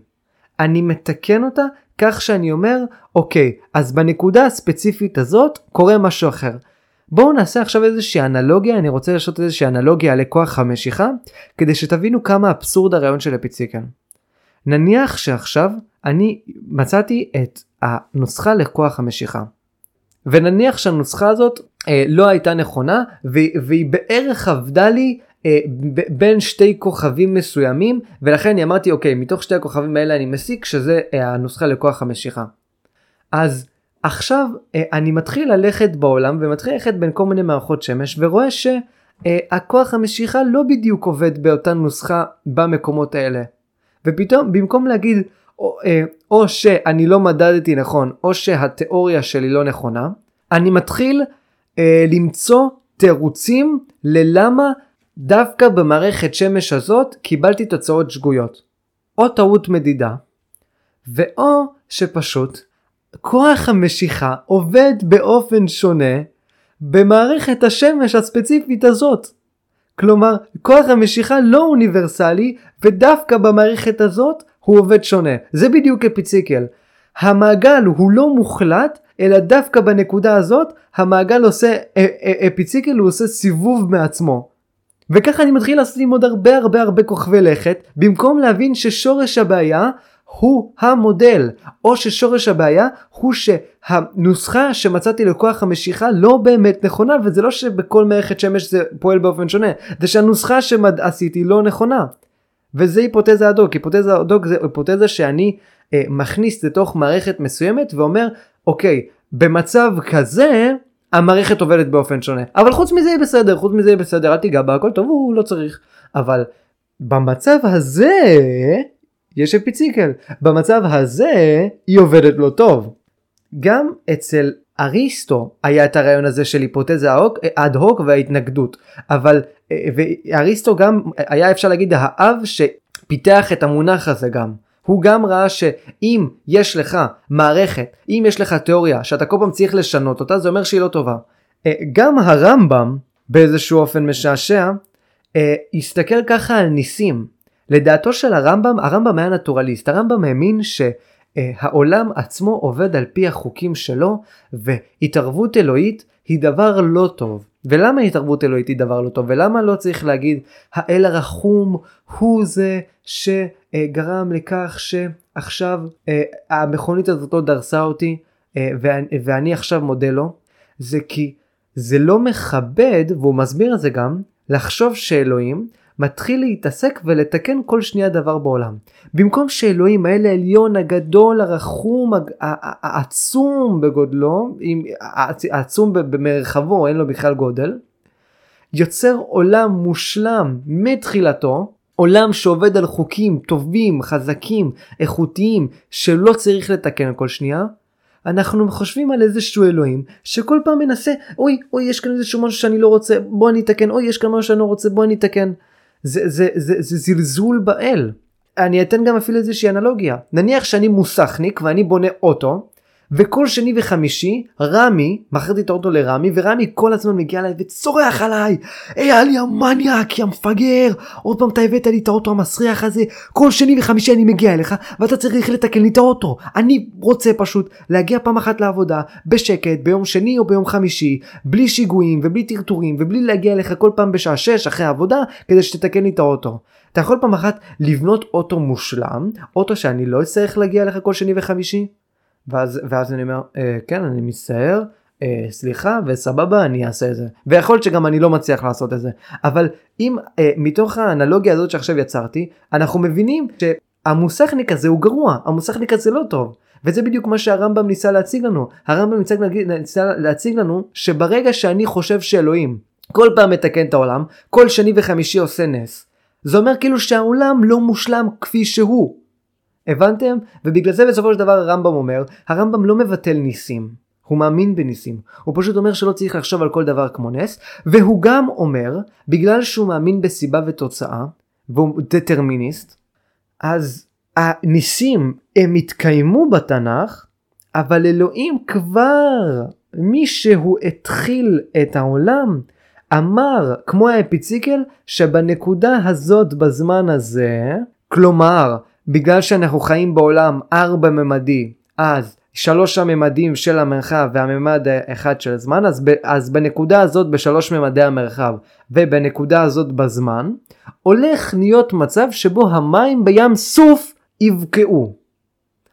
אני מתקן אותה כך שאני אומר, אוקיי, אז בנקודה הספציפית הזאת קורה משהו אחר. בואו נעשה עכשיו איזושהי אנלוגיה, אני רוצה לעשות איזושהי אנלוגיה לכוח המשיכה, כדי שתבינו כמה אבסורד הרעיון של אפיציקן. נניח שעכשיו אני מצאתי את הנוסחה לכוח המשיכה. ונניח שהנוסחה הזאת אה, לא הייתה נכונה והיא בערך עבדה לי אה, בין שתי כוכבים מסוימים ולכן אני אמרתי אוקיי מתוך שתי הכוכבים האלה אני מסיק שזה אה, הנוסחה לכוח המשיכה. אז עכשיו אה, אני מתחיל ללכת בעולם ומתחיל ללכת בין כל מיני מערכות שמש ורואה שהכוח המשיכה לא בדיוק עובד באותה נוסחה במקומות האלה. ופתאום במקום להגיד או, אה, או שאני לא מדדתי נכון או שהתיאוריה שלי לא נכונה, אני מתחיל אה, למצוא תירוצים ללמה דווקא במערכת שמש הזאת קיבלתי תוצאות שגויות. או טעות מדידה, ואו שפשוט כוח המשיכה עובד באופן שונה במערכת השמש הספציפית הזאת. כלומר, כוח המשיכה לא אוניברסלי, ודווקא במערכת הזאת הוא עובד שונה. זה בדיוק אפיציקל. המעגל הוא לא מוחלט, אלא דווקא בנקודה הזאת, המעגל עושה, אפיציקל הוא עושה סיבוב מעצמו. וככה אני מתחיל לשים עוד הרבה הרבה הרבה כוכבי לכת, במקום להבין ששורש הבעיה הוא המודל, או ששורש הבעיה הוא שהנוסחה שמצאתי לכוח המשיכה לא באמת נכונה, וזה לא שבכל מערכת שמש זה פועל באופן שונה, זה שהנוסחה שעשיתי לא נכונה. וזה היפותזה הדוק, היפותזה הדוק זה היפותזה שאני אה, מכניס לתוך מערכת מסוימת ואומר, אוקיי, במצב כזה המערכת עובדת באופן שונה. אבל חוץ מזה היא בסדר, חוץ מזה היא בסדר, אל תיגע בה, הכל טוב, הוא לא צריך. אבל במצב הזה יש אפיציקל. במצב הזה היא עובדת לא טוב. גם אצל אריסטו היה את הרעיון הזה של היפותזה אד הוק וההתנגדות. אבל אריסטו גם היה אפשר להגיד האב שפיתח את המונח הזה גם. הוא גם ראה שאם יש לך מערכת, אם יש לך תיאוריה שאתה כל פעם צריך לשנות אותה, זה אומר שהיא לא טובה. אה, גם הרמב"ם, באיזשהו אופן משעשע, אה, הסתכל ככה על ניסים. לדעתו של הרמב"ם, הרמב"ם היה נטורליסט, הרמב"ם האמין שהעולם עצמו עובד על פי החוקים שלו, והתערבות אלוהית היא דבר לא טוב. ולמה התערבות אלוהית היא דבר לא טוב? ולמה לא צריך להגיד האל הרחום הוא זה שגרם לכך שעכשיו אה, המכונית הזאת לא דרסה אותי אה, ואני עכשיו מודה לו? זה כי זה לא מכבד, והוא מסביר את זה גם, לחשוב שאלוהים מתחיל להתעסק ולתקן כל שנייה דבר בעולם. במקום שאלוהים האל העליון הגדול הרחום העצום בגודלו, העצום במרחבו אין לו בכלל גודל, יוצר עולם מושלם מתחילתו, עולם שעובד על חוקים טובים, חזקים, איכותיים, שלא צריך לתקן כל שנייה, אנחנו חושבים על איזשהו אלוהים שכל פעם מנסה אוי אוי יש כאן איזשהו משהו שאני לא רוצה בוא אני אתקן אוי יש כאן משהו שאני לא רוצה בוא אני אתקן זה, זה, זה, זה זלזול באל. אני אתן גם אפילו איזושהי אנלוגיה. נניח שאני מוסכניק ואני בונה אוטו, וכל שני וחמישי רמי, מכרתי את האוטו לרמי, ורמי כל הזמן מגיע אליי וצורח עליי, היי עלי המניאק, יא מפגר, עוד פעם אתה הבאת לי את האוטו המסריח הזה, כל שני וחמישי אני מגיע אליך, ואתה צריך לתקן לי את האוטו. אני רוצה פשוט להגיע פעם אחת לעבודה, בשקט, ביום שני או ביום חמישי, בלי שיגועים ובלי טרטורים, ובלי להגיע אליך כל פעם בשעה שש אחרי העבודה, כדי שתתקן לי את האוטו. אתה יכול פעם אחת לבנות אוטו מושלם, אוטו שאני לא אצטרך להגיע אליך כל שני וחמישי? ואז, ואז אני אומר, אה, כן, אני מצטער, אה, סליחה וסבבה, אני אעשה את זה. ויכול להיות שגם אני לא מצליח לעשות את זה. אבל אם אה, מתוך האנלוגיה הזאת שעכשיו יצרתי, אנחנו מבינים שהמוסכניק הזה הוא גרוע, המוסכניק הזה לא טוב. וזה בדיוק מה שהרמב"ם ניסה להציג לנו. הרמב"ם ניסה, להציג לנו שברגע שאני חושב שאלוהים כל פעם מתקן את העולם, כל שני וחמישי עושה נס. זה אומר כאילו שהעולם לא מושלם כפי שהוא. הבנתם? ובגלל זה בסופו של דבר הרמב"ם אומר, הרמב"ם לא מבטל ניסים. הוא מאמין בניסים. הוא פשוט אומר שלא צריך לחשוב על כל דבר כמו נס, והוא גם אומר, בגלל שהוא מאמין בסיבה ותוצאה, והוא דטרמיניסט, אז הניסים הם התקיימו בתנ"ך, אבל אלוהים כבר, מי שהוא התחיל את העולם, אמר, כמו האפיציקל, שבנקודה הזאת בזמן הזה, כלומר, בגלל שאנחנו חיים בעולם ארבע ממדי, אז שלוש הממדים של המרחב והממד האחד של הזמן, אז, ב, אז בנקודה הזאת בשלוש ממדי המרחב ובנקודה הזאת בזמן, הולך להיות מצב שבו המים בים סוף יבקעו.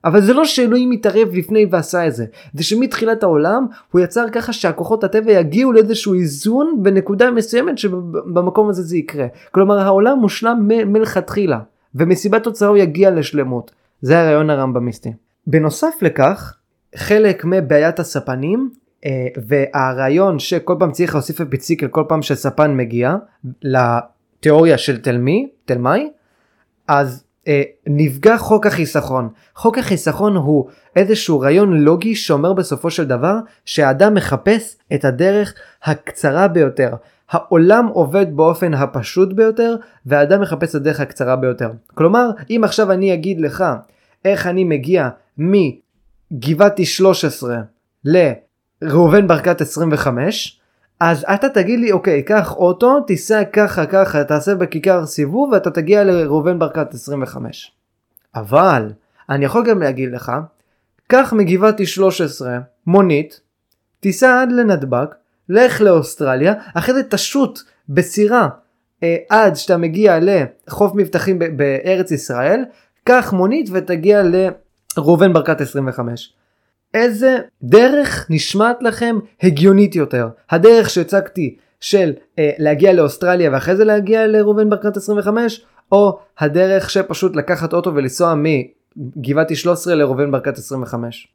אבל זה לא שאלוהים מתערב לפני ועשה את זה, זה שמתחילת העולם הוא יצר ככה שהכוחות הטבע יגיעו לאיזשהו איזון בנקודה מסוימת שבמקום הזה זה יקרה. כלומר העולם מושלם מלכתחילה. ומסיבת תוצאה הוא יגיע לשלמות. זה הרעיון הרמב"מיסטי. בנוסף לכך, חלק מבעיית הספנים אה, והרעיון שכל פעם צריך להוסיף אפיציקל כל פעם שספן מגיע לתיאוריה של תלמי, תלמי, אז אה, נפגע חוק החיסכון. חוק החיסכון הוא איזשהו רעיון לוגי שאומר בסופו של דבר שהאדם מחפש את הדרך הקצרה ביותר. העולם עובד באופן הפשוט ביותר והאדם מחפש את הדרך הקצרה ביותר. כלומר, אם עכשיו אני אגיד לך איך אני מגיע מגבעתי 13 לראובן ברקת 25, אז אתה תגיד לי, אוקיי, קח אוטו, תיסע ככה ככה, תעשה בכיכר סיבוב ואתה תגיע לראובן ברקת 25. אבל, אני יכול גם להגיד לך, קח מגבעתי 13 מונית, תיסע עד לנתב"ג, לך לאוסטרליה, אחרי זה תשוט בסירה אה, עד שאתה מגיע לחוף מבטחים בארץ ישראל, קח מונית ותגיע לראובן ברקת 25. איזה דרך נשמעת לכם הגיונית יותר? הדרך שהצגתי של אה, להגיע לאוסטרליה ואחרי זה להגיע לראובן ברקת 25 או הדרך שפשוט לקחת אוטו ולנסוע מגבעתי 13 לראובן ברקת 25.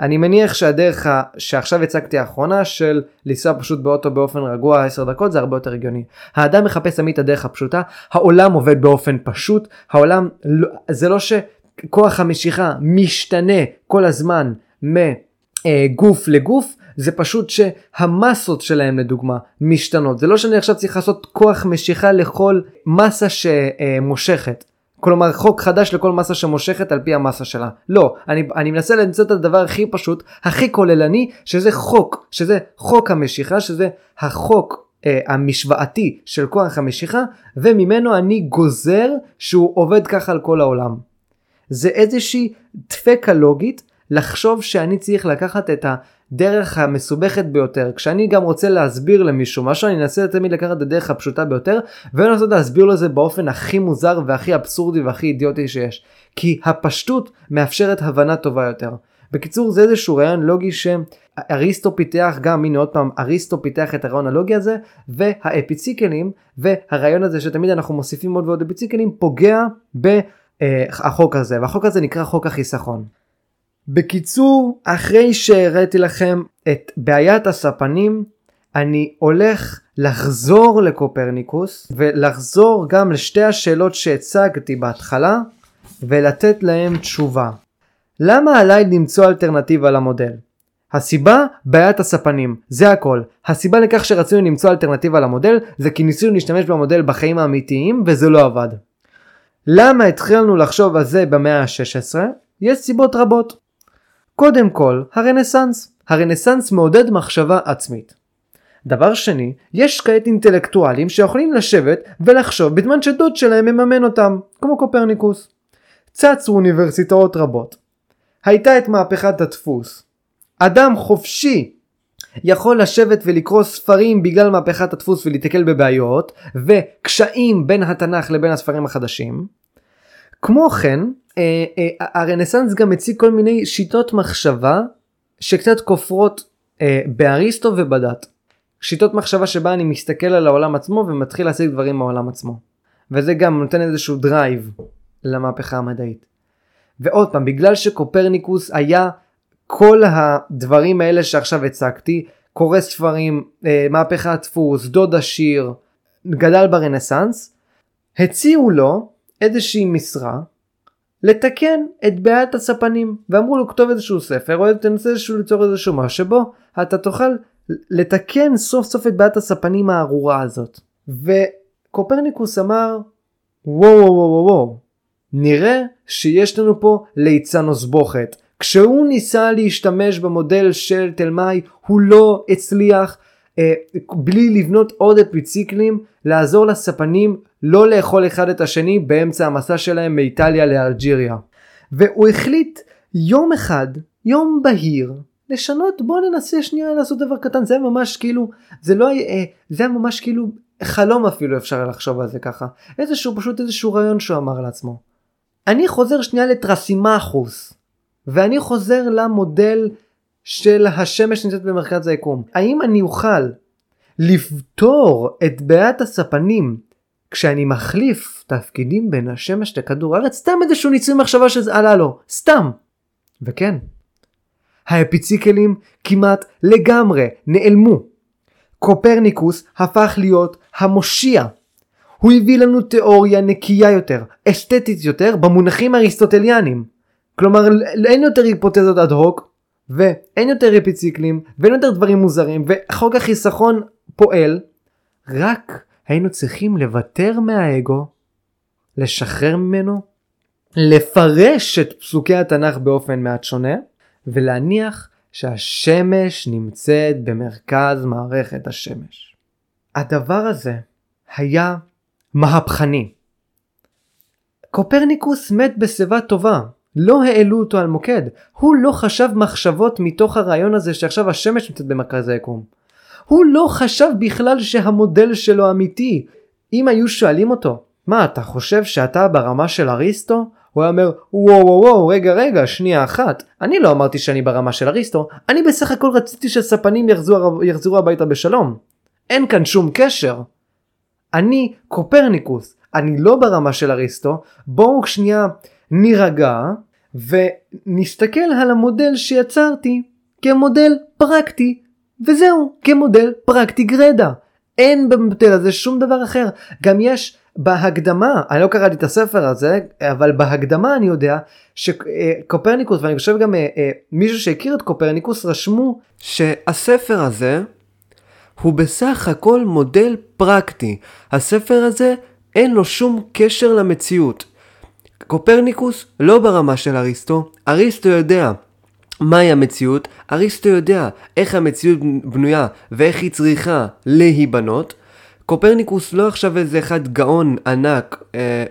אני מניח שהדרך שעכשיו הצגתי האחרונה של לנסוע פשוט באוטו באופן רגוע 10 דקות זה הרבה יותר הגיוני. האדם מחפש תמיד את הדרך הפשוטה, העולם עובד באופן פשוט, העולם לא, זה לא שכוח המשיכה משתנה כל הזמן מגוף לגוף, זה פשוט שהמסות שלהם לדוגמה משתנות. זה לא שאני עכשיו צריך לעשות כוח משיכה לכל מסה שמושכת. כלומר חוק חדש לכל מסה שמושכת על פי המסה שלה. לא, אני, אני מנסה למצוא את הדבר הכי פשוט, הכי כוללני, שזה חוק, שזה חוק המשיכה, שזה החוק אה, המשוואתי של כוח המשיכה, וממנו אני גוזר שהוא עובד ככה על כל העולם. זה איזושהי דפקה לוגית לחשוב שאני צריך לקחת את הדרך המסובכת ביותר. כשאני גם רוצה להסביר למישהו משהו, אני אנסה תמיד לקחת את הדרך הפשוטה ביותר, ולנסות להסביר לו זה באופן הכי מוזר והכי אבסורדי והכי אידיוטי שיש. כי הפשטות מאפשרת הבנה טובה יותר. בקיצור זה איזשהו רעיון לוגי שאריסטו פיתח גם הנה עוד פעם אריסטו פיתח את הרעיון הלוגי הזה והאפיציקלים והרעיון הזה שתמיד אנחנו מוסיפים עוד ועוד אפיציקלים פוגע בחוק הזה והחוק הזה נקרא חוק החיסכון. בקיצור, אחרי שהראיתי לכם את בעיית הספנים, אני הולך לחזור לקופרניקוס ולחזור גם לשתי השאלות שהצגתי בהתחלה ולתת להם תשובה. למה עליי למצוא אלטרנטיבה למודל? הסיבה, בעיית הספנים, זה הכל. הסיבה לכך שרצינו למצוא אלטרנטיבה למודל, זה כי ניסינו להשתמש במודל בחיים האמיתיים וזה לא עבד. למה התחלנו לחשוב על זה במאה ה-16? יש סיבות רבות. קודם כל, הרנסאנס. הרנסאנס מעודד מחשבה עצמית. דבר שני, יש כעת אינטלקטואלים שיכולים לשבת ולחשוב בזמן שדוד שלהם מממן אותם, כמו קופרניקוס. צצו אוניברסיטאות רבות. הייתה את מהפכת הדפוס. אדם חופשי יכול לשבת ולקרוא ספרים בגלל מהפכת הדפוס ולהתקל בבעיות וקשיים בין התנ"ך לבין הספרים החדשים. כמו כן, אה, אה, הרנסאנס גם הציג כל מיני שיטות מחשבה שקצת כופרות אה, באריסטו ובדת. שיטות מחשבה שבה אני מסתכל על העולם עצמו ומתחיל להשיג דברים מהעולם עצמו. וזה גם נותן איזשהו drive למהפכה המדעית. ועוד פעם, בגלל שקופרניקוס היה כל הדברים האלה שעכשיו הצגתי, קורא ספרים, אה, מהפכת דפוס, דוד עשיר, גדל ברנסאנס, הציעו לו איזושהי משרה לתקן את בעיית הספנים ואמרו לו כתוב איזשהו ספר או תנסה איזשהו ליצור איזשהו משהו שבו אתה תוכל לתקן סוף סוף את בעיית הספנים הארורה הזאת. וקופרניקוס אמר וואו וואו וואו וואו נראה שיש לנו פה ליצן בוכת. כשהוא ניסה להשתמש במודל של תלמי הוא לא הצליח בלי לבנות עוד אפיציקלים לעזור לספנים לא לאכול אחד את השני באמצע המסע שלהם מאיטליה לאלג'יריה. והוא החליט יום אחד, יום בהיר, לשנות בוא ננסה שנייה לעשות דבר קטן זה ממש כאילו זה לא אה, זה היה ממש כאילו חלום אפילו אפשר לחשוב על זה ככה איזשהו פשוט איזשהו רעיון שהוא אמר לעצמו. אני חוזר שנייה לטרסימחוס ואני חוזר למודל של השמש שנמצאת במרכז היקום. האם אני אוכל לפתור את בעיית הספנים כשאני מחליף תפקידים בין השמש לכדור הארץ? סתם איזשהו ניסוי מחשבה שזה עלה לו. סתם. וכן. האפיציקלים כמעט לגמרי נעלמו. קופרניקוס הפך להיות המושיע. הוא הביא לנו תיאוריה נקייה יותר, אסתטית יותר, במונחים האריסטוטליאנים. כלומר, אין יותר היפותזות אד הוק, ואין יותר אפיציקלים, ואין יותר דברים מוזרים, וחוק החיסכון פועל, רק היינו צריכים לוותר מהאגו, לשחרר ממנו, לפרש את פסוקי התנ"ך באופן מעט שונה, ולהניח שהשמש נמצאת במרכז מערכת השמש. הדבר הזה היה מהפכני. קופרניקוס מת בשיבה טובה, לא העלו אותו על מוקד, הוא לא חשב מחשבות מתוך הרעיון הזה שעכשיו השמש נמצאת במרכז היקום. הוא לא חשב בכלל שהמודל שלו אמיתי. אם היו שואלים אותו, מה אתה חושב שאתה ברמה של אריסטו? הוא היה אומר וואו וואו וואו רגע רגע שנייה אחת אני לא אמרתי שאני ברמה של אריסטו אני בסך הכל רציתי שספנים יחזרו, יחזרו הביתה בשלום. אין כאן שום קשר. אני קופרניקוס אני לא ברמה של אריסטו בואו שנייה נירגע ונסתכל על המודל שיצרתי כמודל פרקטי וזהו כמודל פרקטי גרידא. אין במודל הזה שום דבר אחר. גם יש בהקדמה, אני לא קראתי את הספר הזה, אבל בהקדמה אני יודע שקופרניקוס, ואני חושב גם אה, אה, מישהו שהכיר את קופרניקוס, רשמו שהספר הזה הוא בסך הכל מודל פרקטי. הספר הזה אין לו שום קשר למציאות. קופרניקוס לא ברמה של אריסטו, אריסטו יודע מהי המציאות, אריסטו יודע איך המציאות בנויה ואיך היא צריכה להיבנות. קופרניקוס לא עכשיו איזה אחד גאון ענק אה,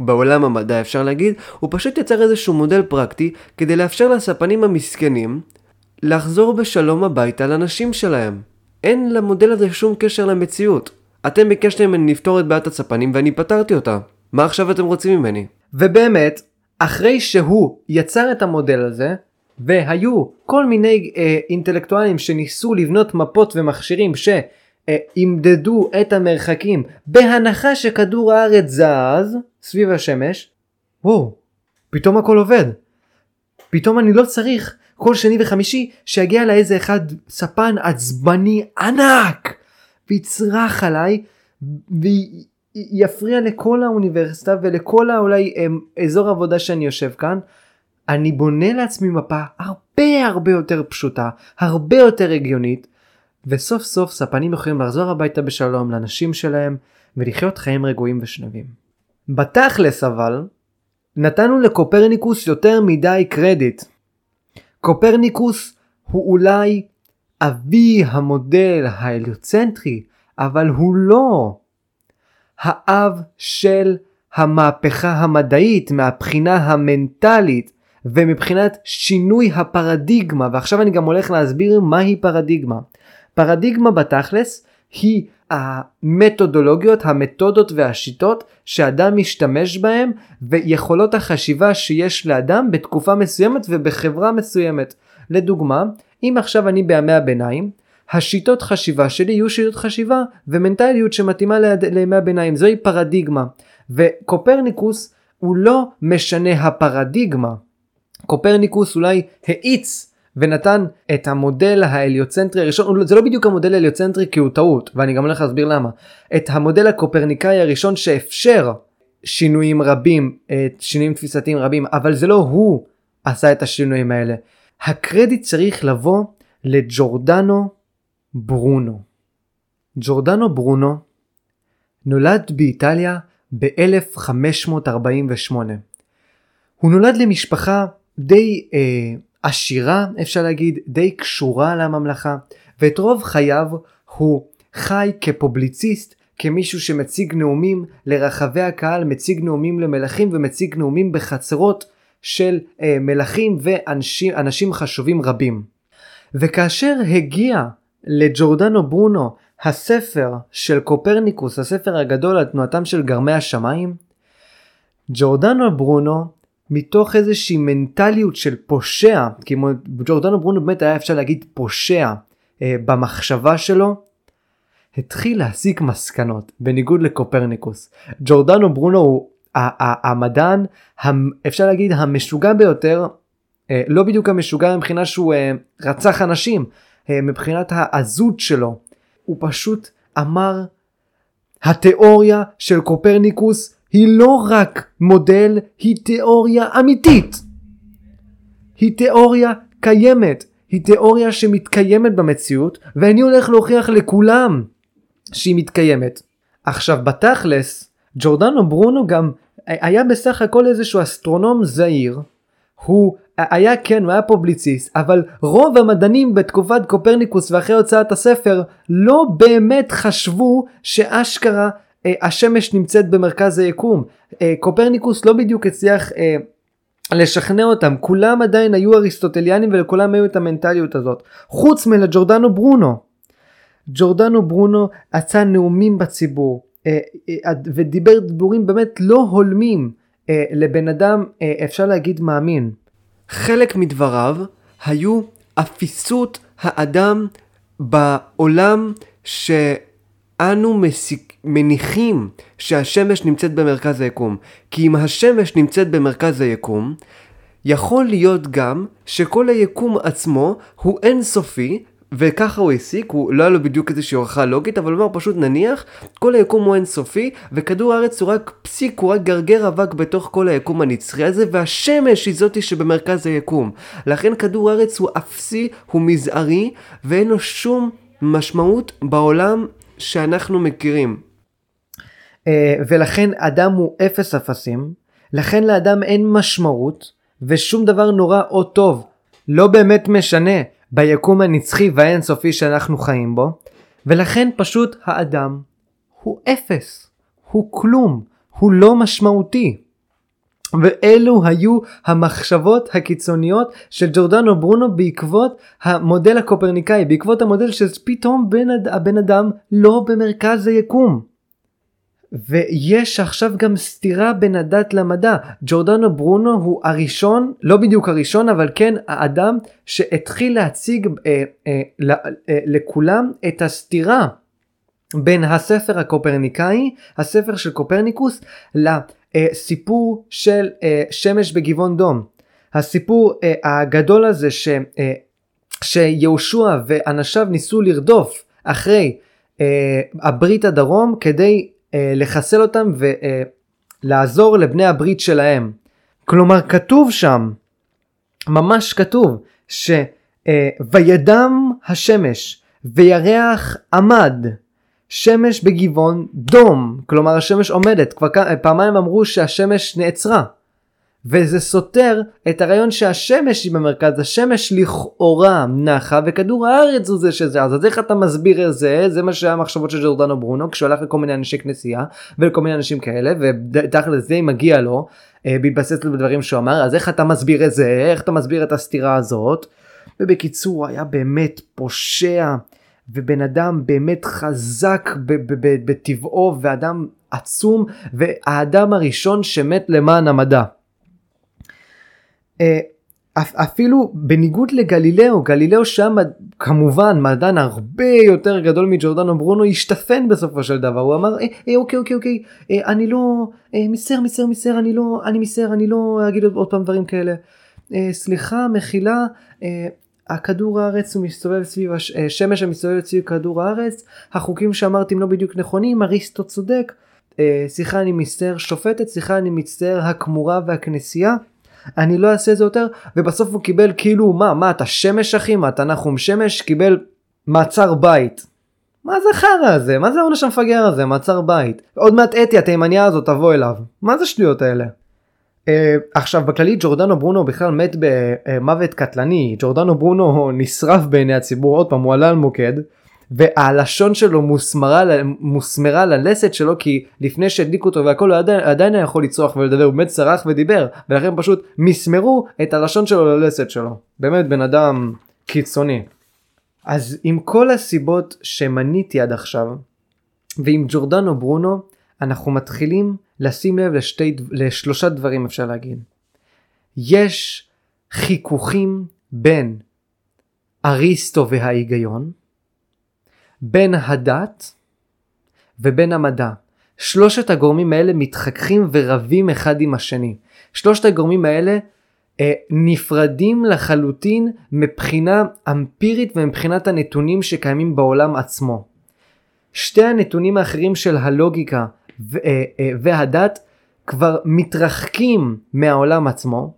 בעולם המדע אפשר להגיד, הוא פשוט יצר איזשהו מודל פרקטי כדי לאפשר לספנים המסכנים לחזור בשלום הביתה לנשים שלהם. אין למודל הזה שום קשר למציאות. אתם ביקשתם ממני לפתור את בעיית הספנים ואני פתרתי אותה. מה עכשיו אתם רוצים ממני? ובאמת, אחרי שהוא יצר את המודל הזה, והיו כל מיני אה, אינטלקטואלים שניסו לבנות מפות ומכשירים שימדדו את המרחקים בהנחה שכדור הארץ זז סביב השמש, וואו, פתאום הכל עובד. פתאום אני לא צריך כל שני וחמישי שיגיע לה איזה אחד ספן עצבני ענק ויצרח עליי ויפריע לכל האוניברסיטה ולכל אולי אזור עבודה שאני יושב כאן אני בונה לעצמי מפה הרבה הרבה יותר פשוטה, הרבה יותר הגיונית, וסוף סוף ספנים יכולים לחזור הביתה בשלום לנשים שלהם ולחיות חיים רגועים ושלווים. בתכלס אבל, נתנו לקופרניקוס יותר מדי קרדיט. קופרניקוס הוא אולי אבי המודל ההליוצנטרי, אבל הוא לא האב של המהפכה המדעית מהבחינה המנטלית ומבחינת שינוי הפרדיגמה, ועכשיו אני גם הולך להסביר מהי פרדיגמה. פרדיגמה בתכלס היא המתודולוגיות, המתודות והשיטות שאדם משתמש בהם ויכולות החשיבה שיש לאדם בתקופה מסוימת ובחברה מסוימת. לדוגמה, אם עכשיו אני בימי הביניים, השיטות חשיבה שלי יהיו שיטות חשיבה ומנטליות שמתאימה לימי הביניים, זוהי פרדיגמה. וקופרניקוס הוא לא משנה הפרדיגמה, קופרניקוס אולי האיץ ונתן את המודל ההליוצנטרי הראשון, זה לא בדיוק המודל ההליוצנטרי כי הוא טעות, ואני גם הולך להסביר למה. את המודל הקופרניקאי הראשון שאפשר שינויים רבים, שינויים תפיסתיים רבים, אבל זה לא הוא עשה את השינויים האלה. הקרדיט צריך לבוא לג'ורדנו ברונו. ג'ורדנו ברונו נולד באיטליה ב-1548. הוא נולד למשפחה די אה, עשירה אפשר להגיד, די קשורה לממלכה, ואת רוב חייו הוא חי כפובליציסט, כמישהו שמציג נאומים לרחבי הקהל, מציג נאומים למלכים ומציג נאומים בחצרות של אה, מלכים ואנשים חשובים רבים. וכאשר הגיע לג'ורדנו ברונו הספר של קופרניקוס, הספר הגדול על תנועתם של גרמי השמיים, ג'ורדנו ברונו מתוך איזושהי מנטליות של פושע, כי ג'ורדנו ברונו באמת היה אפשר להגיד פושע אה, במחשבה שלו, התחיל להסיק מסקנות, בניגוד לקופרניקוס. ג'ורדנו ברונו הוא המדען, אפשר להגיד המשוגע ביותר אה, לא בדיוק המשוגע מבחינה שהוא אה, רצח אנשים, מבחינת העזות שלו. הוא פשוט אמר, התיאוריה של קופרניקוס היא לא רק מודל, היא תיאוריה אמיתית. היא תיאוריה קיימת, היא תיאוריה שמתקיימת במציאות, ואני הולך להוכיח לכולם שהיא מתקיימת. עכשיו בתכלס, ג'ורדנו ברונו גם היה בסך הכל איזשהו אסטרונום זעיר. הוא היה כן, הוא היה פובליציסט, אבל רוב המדענים בתקופת קופרניקוס ואחרי הוצאת הספר לא באמת חשבו שאשכרה אה, השמש נמצאת במרכז היקום. אה, קופרניקוס לא בדיוק הצליח אה, לשכנע אותם, כולם עדיין היו אריסטוטליאנים ולכולם היו את המנטליות הזאת, חוץ מלג'ורדנו ברונו. ג'ורדנו ברונו עשה נאומים בציבור אה, אה, ודיבר דיבורים באמת לא הולמים אה, לבן אדם אפשר להגיד מאמין. חלק מדבריו היו אפיסות האדם בעולם שאנו מסיק, מניחים שהשמש נמצאת במרכז היקום. כי אם השמש נמצאת במרכז היקום, יכול להיות גם שכל היקום עצמו הוא אינסופי וככה הוא הסיק, הוא לא היה לו בדיוק איזושהי הוכחה לוגית, אבל הוא אמר פשוט נניח, כל היקום הוא אינסופי, וכדור הארץ הוא רק פסיק, הוא רק גרגר אבק בתוך כל היקום הנצחי הזה, והשמש היא זאתי שבמרכז היקום. לכן כדור הארץ הוא אפסי, הוא מזערי, ואין לו שום משמעות בעולם שאנחנו מכירים. אה, ולכן אדם הוא אפס אפסים, לכן לאדם אין משמעות, ושום דבר נורא או טוב לא באמת משנה ביקום הנצחי והאינסופי שאנחנו חיים בו, ולכן פשוט האדם הוא אפס, הוא כלום, הוא לא משמעותי. ואלו היו המחשבות הקיצוניות של ג'ורדנו ברונו בעקבות המודל הקופרניקאי, בעקבות המודל שפתאום הבן אדם לא במרכז היקום. ויש עכשיו גם סתירה בין הדת למדע. ג'ורדנו ברונו הוא הראשון, לא בדיוק הראשון, אבל כן האדם שהתחיל להציג אה, אה, אה, לכולם את הסתירה בין הספר הקופרניקאי, הספר של קופרניקוס, לסיפור של אה, שמש בגבעון דום. הסיפור אה, הגדול הזה ש, אה, שיהושע ואנשיו ניסו לרדוף אחרי אה, הברית הדרום כדי אה, לחסל אותם ולעזור אה, לבני הברית שלהם. כלומר כתוב שם, ממש כתוב, שוידם אה, השמש וירח עמד שמש בגבעון דום, כלומר השמש עומדת, כבר פעמיים אמרו שהשמש נעצרה. וזה סותר את הרעיון שהשמש היא במרכז, השמש לכאורה נחה וכדור הארץ הוא זה שזה, אז איך אתה מסביר את זה? זה מה שהיה המחשבות של ג'ורדנו ברונו כשהוא הלך לכל מיני אנשי כנסייה ולכל מיני אנשים כאלה ותכל'ס זה מגיע לו אה, בהתבסס בדברים שהוא אמר אז איך אתה מסביר את זה? איך אתה מסביר את הסתירה הזאת? ובקיצור היה באמת פושע ובן אדם באמת חזק בטבעו ואדם עצום והאדם הראשון שמת למען המדע. אה, אפילו בניגוד לגלילאו, גלילאו שם כמובן מדען הרבה יותר גדול מג'ורדנו ברונו השתפן בסופו של דבר, הוא אמר אה, אה, אוקיי אוקיי אוקיי אה, אני לא אה, מסר מסר מסר אני לא אני מסר אני לא אגיד עוד פעם דברים כאלה. אה, סליחה מחילה אה, הכדור הארץ הוא מסתובב סביב השמש אה, המסתובבת סביב כדור הארץ. החוקים שאמרתי הם לא בדיוק נכונים אריסטו צודק. אה, סליחה אני מצטער שופטת סליחה אני מצטער הכמורה והכנסייה אני לא אעשה את זה יותר, ובסוף הוא קיבל כאילו, מה, מה, אתה שמש אחי? מה, אתה נחום שמש? קיבל מעצר בית. מה זה חרא הזה? מה זה העונש המפגר הזה? מעצר בית. עוד מעט אתי התימניה הזאת תבוא אליו. מה זה שטויות האלה? Uh, עכשיו בכללי ג'ורדנו ברונו בכלל מת במוות קטלני ג'ורדנו ברונו נשרף בעיני הציבור עוד פעם הוא עלה על מוקד והלשון שלו מוסמרה, מוסמרה ללסת שלו כי לפני שהדליקו אותו והכל הוא עדיין, עדיין היה יכול לצרוח ולדבר הוא באמת צרח ודיבר ולכן פשוט מסמרו את הלשון שלו ללסת שלו באמת בן אדם קיצוני. אז עם כל הסיבות שמניתי עד עכשיו ועם ג'ורדנו ברונו אנחנו מתחילים לשים לב לשתי, לשלושה דברים אפשר להגיד. יש חיכוכים בין אריסטו וההיגיון בין הדת ובין המדע. שלושת הגורמים האלה מתחככים ורבים אחד עם השני. שלושת הגורמים האלה אה, נפרדים לחלוטין מבחינה אמפירית ומבחינת הנתונים שקיימים בעולם עצמו. שתי הנתונים האחרים של הלוגיקה ו- אה, אה, והדת כבר מתרחקים מהעולם עצמו.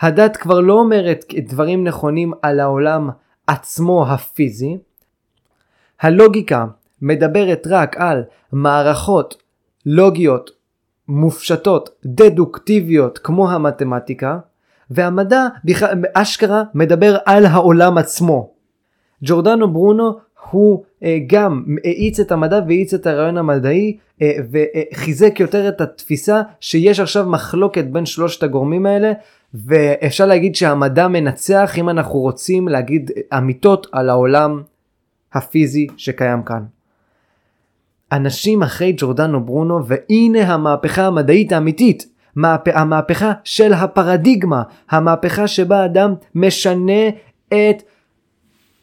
הדת כבר לא אומרת דברים נכונים על העולם עצמו הפיזי. הלוגיקה מדברת רק על מערכות לוגיות מופשטות, דדוקטיביות כמו המתמטיקה, והמדע בכלל אשכרה מדבר על העולם עצמו. ג'ורדנו ברונו הוא אה, גם האיץ את המדע והאיץ את הרעיון המדעי אה, וחיזק יותר את התפיסה שיש עכשיו מחלוקת בין שלושת הגורמים האלה ואפשר להגיד שהמדע מנצח אם אנחנו רוצים להגיד אמיתות על העולם הפיזי שקיים כאן. אנשים אחרי ג'ורדנו ברונו והנה המהפכה המדעית האמיתית מהפ... המהפכה של הפרדיגמה המהפכה שבה אדם משנה את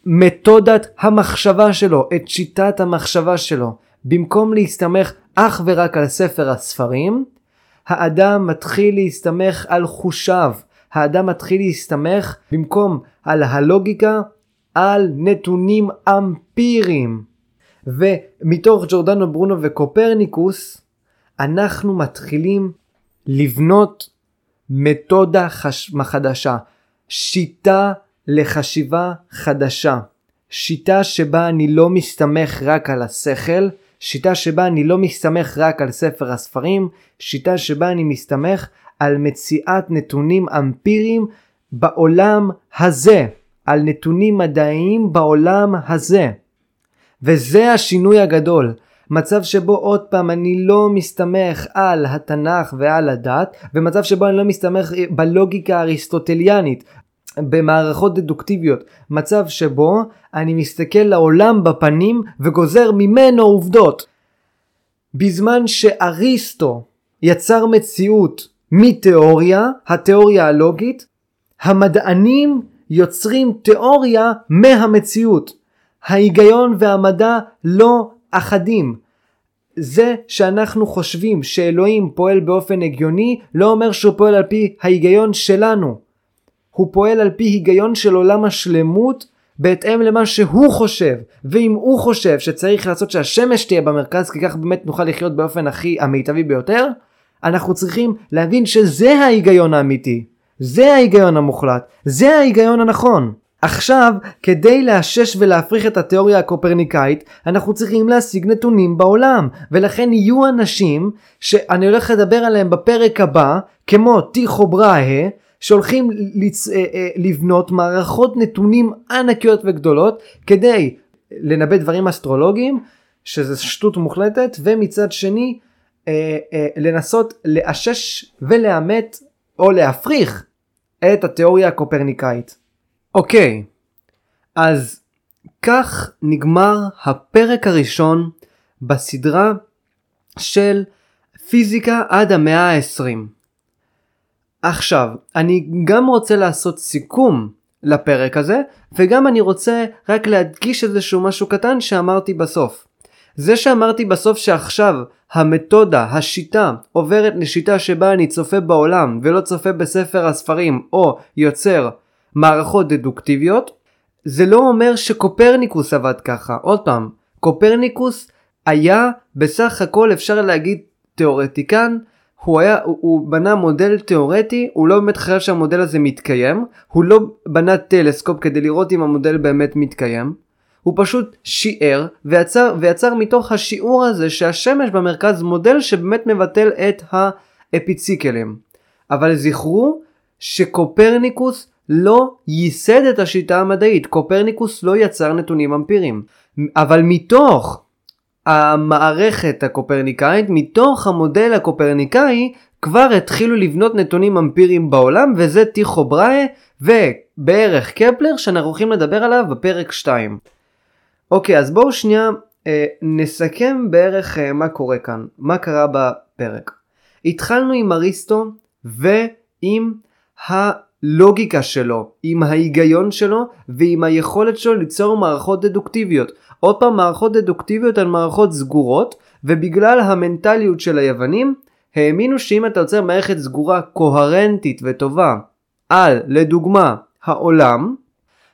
מתודת המחשבה שלו את שיטת המחשבה שלו במקום להסתמך אך ורק על ספר הספרים האדם מתחיל להסתמך על חושיו האדם מתחיל להסתמך במקום על הלוגיקה על נתונים אמפיריים. ומתוך ג'ורדנו ברונו וקופרניקוס אנחנו מתחילים לבנות מתודה חש... חדשה, שיטה לחשיבה חדשה, שיטה שבה אני לא מסתמך רק על השכל, שיטה שבה אני לא מסתמך רק על ספר הספרים, שיטה שבה אני מסתמך על מציאת נתונים אמפיריים בעולם הזה, על נתונים מדעיים בעולם הזה. וזה השינוי הגדול. מצב שבו עוד פעם אני לא מסתמך על התנ"ך ועל הדת, ומצב שבו אני לא מסתמך בלוגיקה האריסטוטליאנית, במערכות דדוקטיביות. מצב שבו אני מסתכל לעולם בפנים וגוזר ממנו עובדות. בזמן שאריסטו יצר מציאות מתיאוריה, התיאוריה הלוגית, המדענים יוצרים תיאוריה מהמציאות. ההיגיון והמדע לא אחדים. זה שאנחנו חושבים שאלוהים פועל באופן הגיוני לא אומר שהוא פועל על פי ההיגיון שלנו. הוא פועל על פי היגיון של עולם השלמות בהתאם למה שהוא חושב. ואם הוא חושב שצריך לעשות שהשמש תהיה במרכז כי כך באמת נוכל לחיות באופן הכי המיטבי ביותר, אנחנו צריכים להבין שזה ההיגיון האמיתי. זה ההיגיון המוחלט. זה ההיגיון הנכון. עכשיו, כדי לאשש ולהפריך את התיאוריה הקופרניקאית, אנחנו צריכים להשיג נתונים בעולם, ולכן יהיו אנשים שאני הולך לדבר עליהם בפרק הבא, כמו טיכו בראה, שהולכים לצ... אה, אה, לבנות מערכות נתונים ענקיות וגדולות, כדי לנבא דברים אסטרולוגיים, שזה שטות מוחלטת, ומצד שני, אה, לנסות לאשש ולאמת או להפריך את התיאוריה הקופרניקאית. אוקיי, אז כך נגמר הפרק הראשון בסדרה של פיזיקה עד המאה ה-20. עכשיו, אני גם רוצה לעשות סיכום לפרק הזה, וגם אני רוצה רק להדגיש איזשהו משהו קטן שאמרתי בסוף. זה שאמרתי בסוף שעכשיו המתודה, השיטה, עוברת לשיטה שבה אני צופה בעולם ולא צופה בספר הספרים או יוצר מערכות דדוקטיביות, זה לא אומר שקופרניקוס עבד ככה. עוד פעם, קופרניקוס היה בסך הכל אפשר להגיד תיאורטיקן, הוא, היה, הוא, הוא בנה מודל תיאורטי, הוא לא באמת חשב שהמודל הזה מתקיים, הוא לא בנה טלסקופ כדי לראות אם המודל באמת מתקיים, הוא פשוט שיער ויצר, ויצר מתוך השיעור הזה שהשמש במרכז מודל שבאמת מבטל את האפיציקלים. אבל זכרו שקופרניקוס לא ייסד את השיטה המדעית, קופרניקוס לא יצר נתונים אמפיריים. אבל מתוך המערכת הקופרניקאית, מתוך המודל הקופרניקאי, כבר התחילו לבנות נתונים אמפיריים בעולם, וזה טיכו בראי ובערך קפלר שאנחנו הולכים לדבר עליו בפרק 2. אוקיי, אז בואו שנייה אה, נסכם בערך אה, מה קורה כאן, מה קרה בפרק. התחלנו עם אריסטו ועם הלוגיקה שלו, עם ההיגיון שלו ועם היכולת שלו ליצור מערכות דדוקטיביות. עוד פעם, מערכות דדוקטיביות הן מערכות סגורות, ובגלל המנטליות של היוונים, האמינו שאם אתה יוצר מערכת סגורה קוהרנטית וטובה על, לדוגמה, העולם,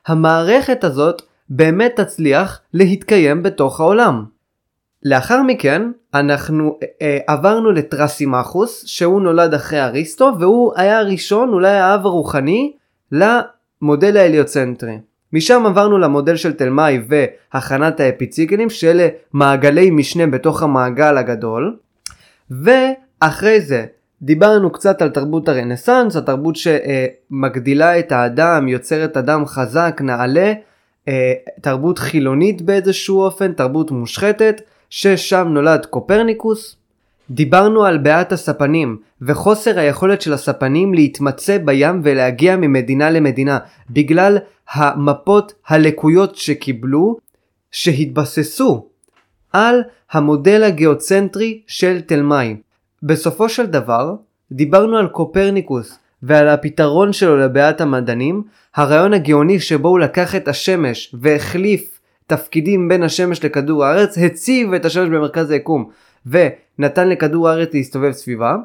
המערכת הזאת באמת תצליח להתקיים בתוך העולם. לאחר מכן אנחנו אה, עברנו לטרסימחוס שהוא נולד אחרי אריסטו והוא היה הראשון אולי האב הרוחני למודל ההליוצנטרי. משם עברנו למודל של תלמי והכנת האפיציקלים שאלה מעגלי משנה בתוך המעגל הגדול ואחרי זה דיברנו קצת על תרבות הרנסאנס, התרבות שמגדילה את האדם, יוצרת אדם חזק, נעלה, אה, תרבות חילונית באיזשהו אופן, תרבות מושחתת, ששם נולד קופרניקוס. דיברנו על בעיית הספנים וחוסר היכולת של הספנים להתמצא בים ולהגיע ממדינה למדינה בגלל המפות הלקויות שקיבלו שהתבססו על המודל הגיאוצנטרי של תלמי. בסופו של דבר דיברנו על קופרניקוס ועל הפתרון שלו לבעיית המדענים, הרעיון הגאוני שבו הוא לקח את השמש והחליף תפקידים בין השמש לכדור הארץ, הציב את השמש במרכז היקום ונתן לכדור הארץ להסתובב סביבה.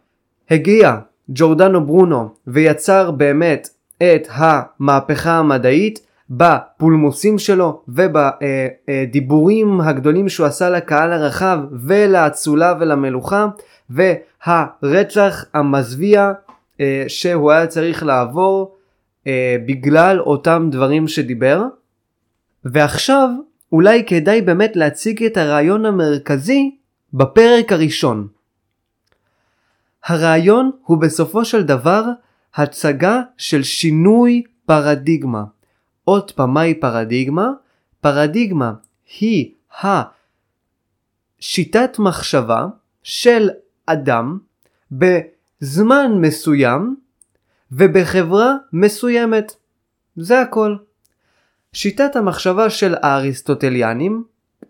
הגיע ג'ורדנו ברונו ויצר באמת את המהפכה המדעית בפולמוסים שלו ובדיבורים הגדולים שהוא עשה לקהל הרחב ולאצולה ולמלוכה והרצח המזוויע אה, שהוא היה צריך לעבור אה, בגלל אותם דברים שדיבר. ועכשיו אולי כדאי באמת להציג את הרעיון המרכזי בפרק הראשון. הרעיון הוא בסופו של דבר הצגה של שינוי פרדיגמה. עוד פעם, מהי פרדיגמה? פרדיגמה היא השיטת מחשבה של אדם בזמן מסוים ובחברה מסוימת. זה הכל. שיטת המחשבה של האריסטוטליאנים,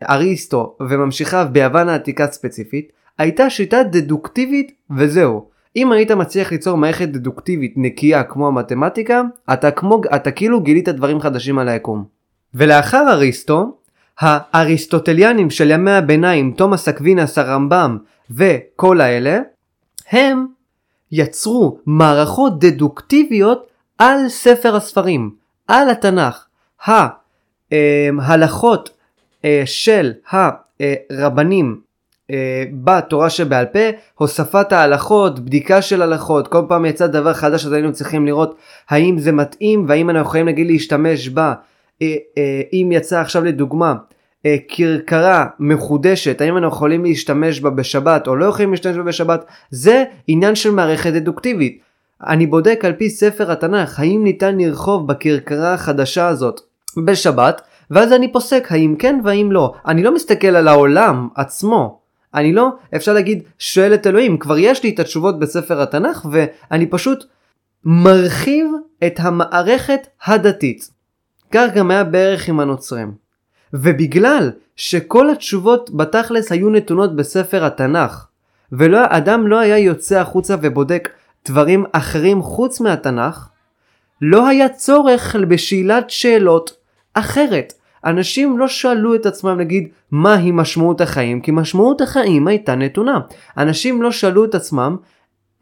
אריסטו וממשיכיו ביוון העתיקה ספציפית, הייתה שיטה דדוקטיבית וזהו. אם היית מצליח ליצור מערכת דדוקטיבית נקייה כמו המתמטיקה, אתה, כמו, אתה כאילו גילית דברים חדשים על היקום. ולאחר אריסטו, האריסטוטליאנים של ימי הביניים, תומאס אקווינס, הרמב"ם וכל האלה, הם יצרו מערכות דדוקטיביות על ספר הספרים, על התנ"ך. ההלכות אה, של הרבנים אה, בתורה שבעל פה, הוספת ההלכות, בדיקה של הלכות, כל פעם יצא דבר חדש אז היינו צריכים לראות האם זה מתאים והאם אנחנו יכולים נגיד להשתמש בה, אה, אם יצא עכשיו לדוגמה כרכרה מחודשת, האם אנחנו יכולים להשתמש בה בשבת או לא יכולים להשתמש בה בשבת, זה עניין של מערכת דדוקטיבית. אני בודק על פי ספר התנ"ך האם ניתן לרחוב בכרכרה החדשה הזאת בשבת, ואז אני פוסק האם כן והאם לא. אני לא מסתכל על העולם עצמו. אני לא, אפשר להגיד, שואל את אלוהים, כבר יש לי את התשובות בספר התנ"ך, ואני פשוט מרחיב את המערכת הדתית. כך גם היה בערך עם הנוצרים. ובגלל שכל התשובות בתכלס היו נתונות בספר התנ"ך, ואדם לא היה יוצא החוצה ובודק דברים אחרים חוץ מהתנ"ך, לא היה צורך בשאלת שאלות אחרת. אנשים לא שאלו את עצמם נגיד מהי משמעות החיים כי משמעות החיים הייתה נתונה. אנשים לא שאלו את עצמם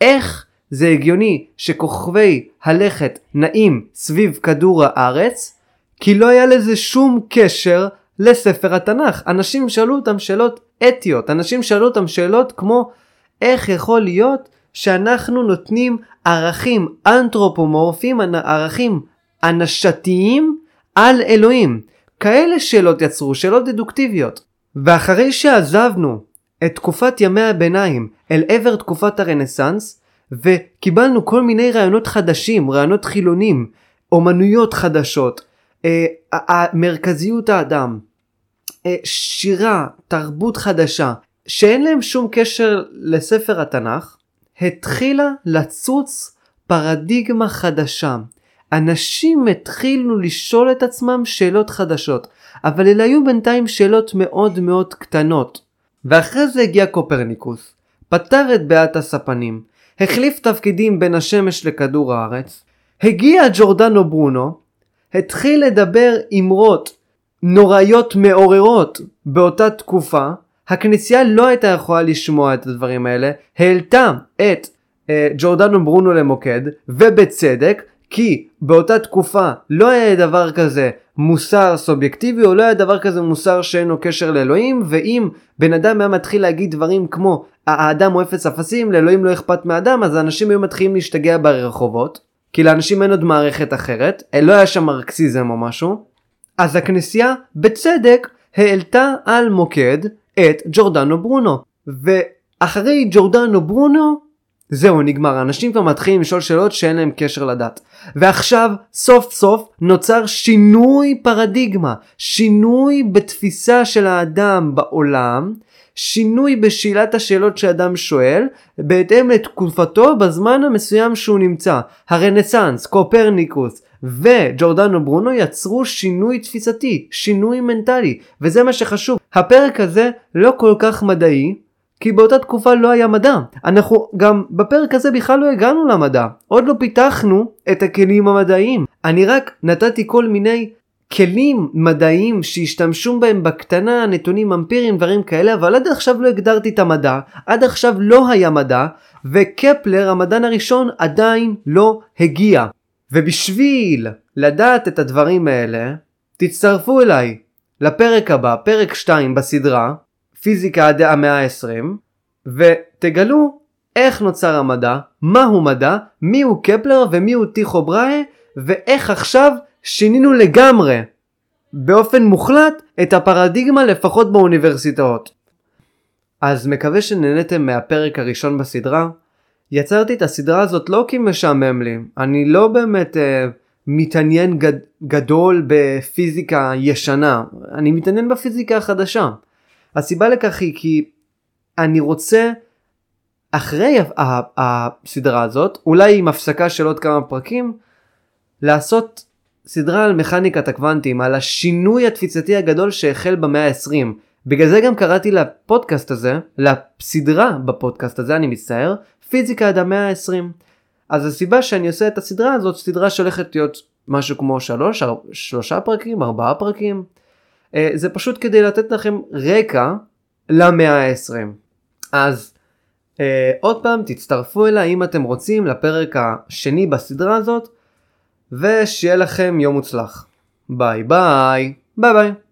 איך זה הגיוני שכוכבי הלכת נעים סביב כדור הארץ כי לא היה לזה שום קשר לספר התנ"ך. אנשים שאלו אותם שאלות אתיות, אנשים שאלו אותם שאלות כמו איך יכול להיות שאנחנו נותנים ערכים אנתרופומורפיים, ערכים אנשתיים על אלוהים. כאלה שאלות יצרו, שאלות דדוקטיביות. ואחרי שעזבנו את תקופת ימי הביניים אל עבר תקופת הרנסאנס, וקיבלנו כל מיני רעיונות חדשים, רעיונות חילונים, אומנויות חדשות, מרכזיות האדם, אה, שירה, תרבות חדשה, שאין להם שום קשר לספר התנ"ך, התחילה לצוץ פרדיגמה חדשה. אנשים התחילו לשאול את עצמם שאלות חדשות, אבל אלה היו בינתיים שאלות מאוד מאוד קטנות. ואחרי זה הגיע קופרניקוס, פתר את בעיית הספנים, החליף תפקידים בין השמש לכדור הארץ, הגיע ג'ורדנו ברונו, התחיל לדבר אמרות נוראיות מעוררות באותה תקופה, הכנסייה לא הייתה יכולה לשמוע את הדברים האלה, העלתה את אה, ג'ורדנו ברונו למוקד, ובצדק, כי באותה תקופה לא היה דבר כזה מוסר סובייקטיבי או לא היה דבר כזה מוסר שאין לו קשר לאלוהים ואם בן אדם היה מתחיל להגיד דברים כמו האדם הוא אפס אפסים לאלוהים לא אכפת מהאדם אז האנשים היו מתחילים להשתגע ברחובות כי לאנשים אין עוד מערכת אחרת לא היה שם מרקסיזם או משהו אז הכנסייה בצדק העלתה על מוקד את ג'ורדנו ברונו. ואחרי ג'ורדנו ברונו זהו נגמר. אנשים כבר מתחילים לשאול שאלות שאין להם קשר לדת. ועכשיו סוף סוף נוצר שינוי פרדיגמה. שינוי בתפיסה של האדם בעולם שינוי בשאלת השאלות שאדם שואל בהתאם לתקופתו בזמן המסוים שהוא נמצא הרנסאנס קופרניקוס וג'ורדנו ברונו יצרו שינוי תפיסתי שינוי מנטלי וזה מה שחשוב הפרק הזה לא כל כך מדעי כי באותה תקופה לא היה מדע. אנחנו גם בפרק הזה בכלל לא הגענו למדע. עוד לא פיתחנו את הכלים המדעיים. אני רק נתתי כל מיני כלים מדעיים שהשתמשו בהם בקטנה, נתונים אמפיריים, דברים כאלה, אבל עד עכשיו לא הגדרתי את המדע, עד עכשיו לא היה מדע, וקפלר, המדען הראשון, עדיין לא הגיע. ובשביל לדעת את הדברים האלה, תצטרפו אליי לפרק הבא, פרק 2 בסדרה, פיזיקה עד המאה ה-20, ותגלו איך נוצר המדע, מהו מדע, מיהו קפלר ומיהו טיכו בראי, ואיך עכשיו שינינו לגמרי, באופן מוחלט, את הפרדיגמה לפחות באוניברסיטאות. אז מקווה שנהנתם מהפרק הראשון בסדרה. יצרתי את הסדרה הזאת לא כי משעמם לי, אני לא באמת אה, מתעניין גד, גדול בפיזיקה ישנה, אני מתעניין בפיזיקה החדשה. הסיבה לכך היא כי אני רוצה אחרי הסדרה הזאת, אולי עם הפסקה של עוד כמה פרקים, לעשות סדרה על מכניקת הקוונטים, על השינוי התפיסתי הגדול שהחל במאה ה-20. בגלל זה גם קראתי לפודקאסט הזה, לסדרה בפודקאסט הזה, אני מצטער, פיזיקה עד המאה ה-20. אז הסיבה שאני עושה את הסדרה הזאת, סדרה שהולכת להיות משהו כמו שלוש, שלושה פרקים, ארבעה פרקים. אה, זה פשוט כדי לתת לכם רקע למאה ה-20. אז אה, עוד פעם תצטרפו אליי אם אתם רוצים לפרק השני בסדרה הזאת ושיהיה לכם יום מוצלח. ביי ביי ביי ביי